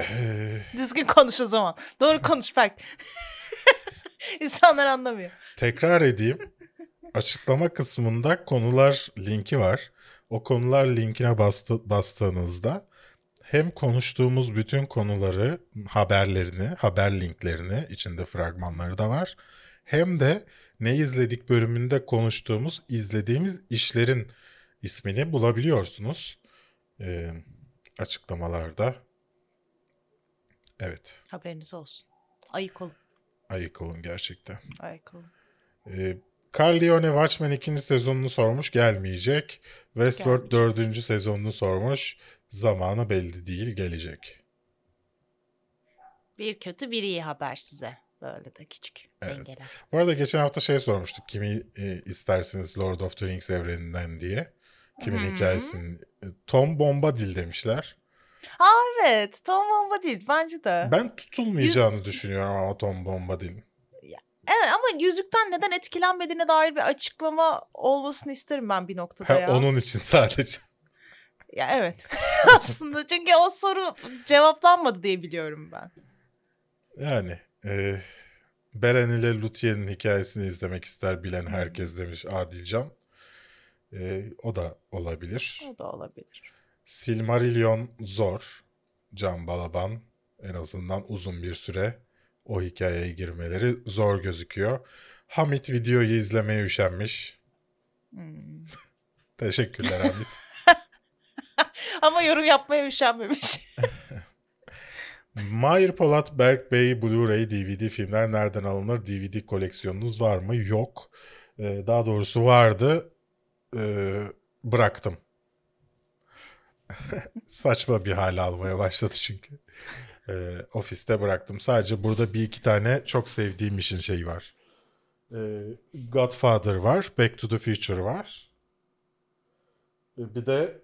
[SPEAKER 5] Ee,
[SPEAKER 6] Düzgün konuş o zaman. Doğru konuş Berk. İnsanlar anlamıyor.
[SPEAKER 5] tekrar edeyim. Açıklama kısmında konular linki var. O konular linkine bastı, bastığınızda hem konuştuğumuz bütün konuları, haberlerini, haber linklerini, içinde fragmanları da var. Hem de ne izledik bölümünde konuştuğumuz, izlediğimiz işlerin ismini bulabiliyorsunuz. Ee, açıklamalarda. Evet,
[SPEAKER 6] Haberiniz olsun. Ayık olun.
[SPEAKER 5] ayık olun gerçekten.
[SPEAKER 6] Ayık olun.
[SPEAKER 5] Ee, Carlione Watchmen ikinci sezonunu sormuş gelmeyecek. Westworld
[SPEAKER 6] Gelmeyecek.
[SPEAKER 5] dördüncü sezonunu sormuş. Zamanı belli değil gelecek.
[SPEAKER 6] Bir kötü bir iyi haber size. Böyle de küçük
[SPEAKER 5] Evet.
[SPEAKER 6] dengeler.
[SPEAKER 5] Bu arada geçen hafta şey sormuştuk. Kimi e, istersiniz Lord of the Rings evreninden diye. Kimin
[SPEAKER 6] Hı.
[SPEAKER 5] hikayesini. E, Tom Bombadil demişler.
[SPEAKER 6] Evet. Tom Bomba değil. Bence de.
[SPEAKER 5] Ben tutulmayacağını düşünüyorum ama Tom Bombadil'in.
[SPEAKER 6] Evet ama yüzükten neden etkilenmediğine dair bir açıklama olmasını isterim ben bir noktada ya.
[SPEAKER 5] onun için sadece.
[SPEAKER 6] Ya evet. Aslında çünkü o soru cevaplanmadı diye biliyorum ben.
[SPEAKER 5] Yani e, Beren ile Luthien'in hikayesini izlemek ister bilen herkes demiş Adilcan. E, o da olabilir.
[SPEAKER 6] O da olabilir.
[SPEAKER 5] Silmarillion zor. Can Balaban en azından uzun bir süre o hikayeye girmeleri zor gözüküyor. Hamit videoyu izlemeye üşenmiş.
[SPEAKER 6] Hmm.
[SPEAKER 5] Teşekkürler Hamit.
[SPEAKER 6] Ama yorum yapmaya üşenmemiş.
[SPEAKER 5] Mahir Polat, Berk Bey, Blu-ray, DVD filmler nereden alınır? DVD koleksiyonunuz var mı? Yok. Ee, daha doğrusu vardı. Ee, bıraktım. Saçma bir hal almaya başladı çünkü. Ee, ofiste bıraktım. Sadece burada bir iki tane çok sevdiğim işin şeyi var. Ee, Godfather var. Back to the Future var. Ee, Bir de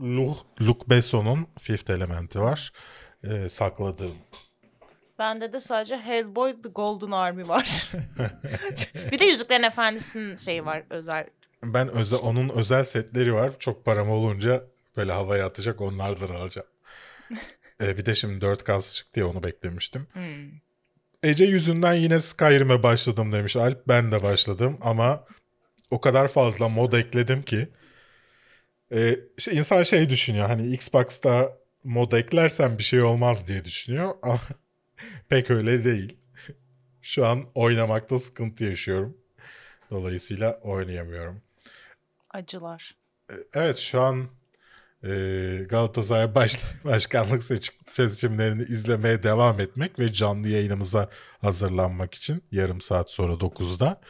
[SPEAKER 5] Luc, Luc Besson'un Fifth Element'i var. Ee, sakladığım.
[SPEAKER 6] Bende de sadece Hellboy The Golden Army var. bir de Yüzüklerin Efendisi'nin şeyi var özel.
[SPEAKER 5] Ben özel, onun özel setleri var. Çok param olunca böyle havaya atacak onlardan alacağım. Ee, bir de şimdi 4K çıktı ya onu beklemiştim.
[SPEAKER 6] Hmm.
[SPEAKER 5] Ece yüzünden yine Skyrim'e başladım demiş Alp. Ben de başladım ama o kadar fazla mod ekledim ki. Ee, işte insan şey düşünüyor hani Xbox'ta mod eklersen bir şey olmaz diye düşünüyor pek öyle değil. Şu an oynamakta sıkıntı yaşıyorum. Dolayısıyla oynayamıyorum.
[SPEAKER 6] Acılar.
[SPEAKER 5] Evet şu an e, Galatasaray baş, başkanlık seç- seçimlerini izlemeye devam etmek ve canlı yayınımıza hazırlanmak için yarım saat sonra 9'da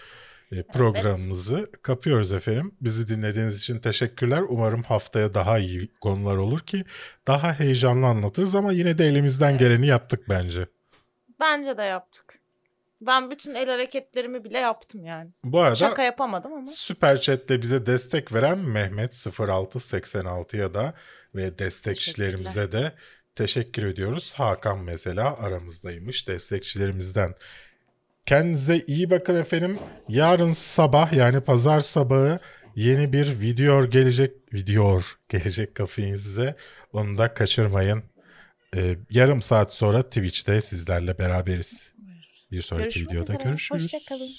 [SPEAKER 5] e, programımızı kapıyoruz efendim. Bizi dinlediğiniz için teşekkürler. Umarım haftaya daha iyi konular olur ki daha heyecanlı anlatırız ama yine de elimizden geleni yaptık bence.
[SPEAKER 6] Bence de yaptık. Ben bütün el hareketlerimi bile yaptım yani.
[SPEAKER 5] Bu arada
[SPEAKER 6] Şaka yapamadım ama.
[SPEAKER 5] Süper Chat'te bize destek veren Mehmet 0686'ya da ve destekçilerimize de teşekkür ediyoruz. Hakan mesela aramızdaymış destekçilerimizden. Kendinize iyi bakın efendim. Yarın sabah yani pazar sabahı yeni bir video gelecek video gelecek kafeinsize. Onu da kaçırmayın. Ee, yarım saat sonra Twitch'te sizlerle beraberiz. Bir sonraki
[SPEAKER 6] Görüşmek
[SPEAKER 5] videoda
[SPEAKER 6] üzere.
[SPEAKER 5] görüşürüz.
[SPEAKER 6] Hoşçakalın.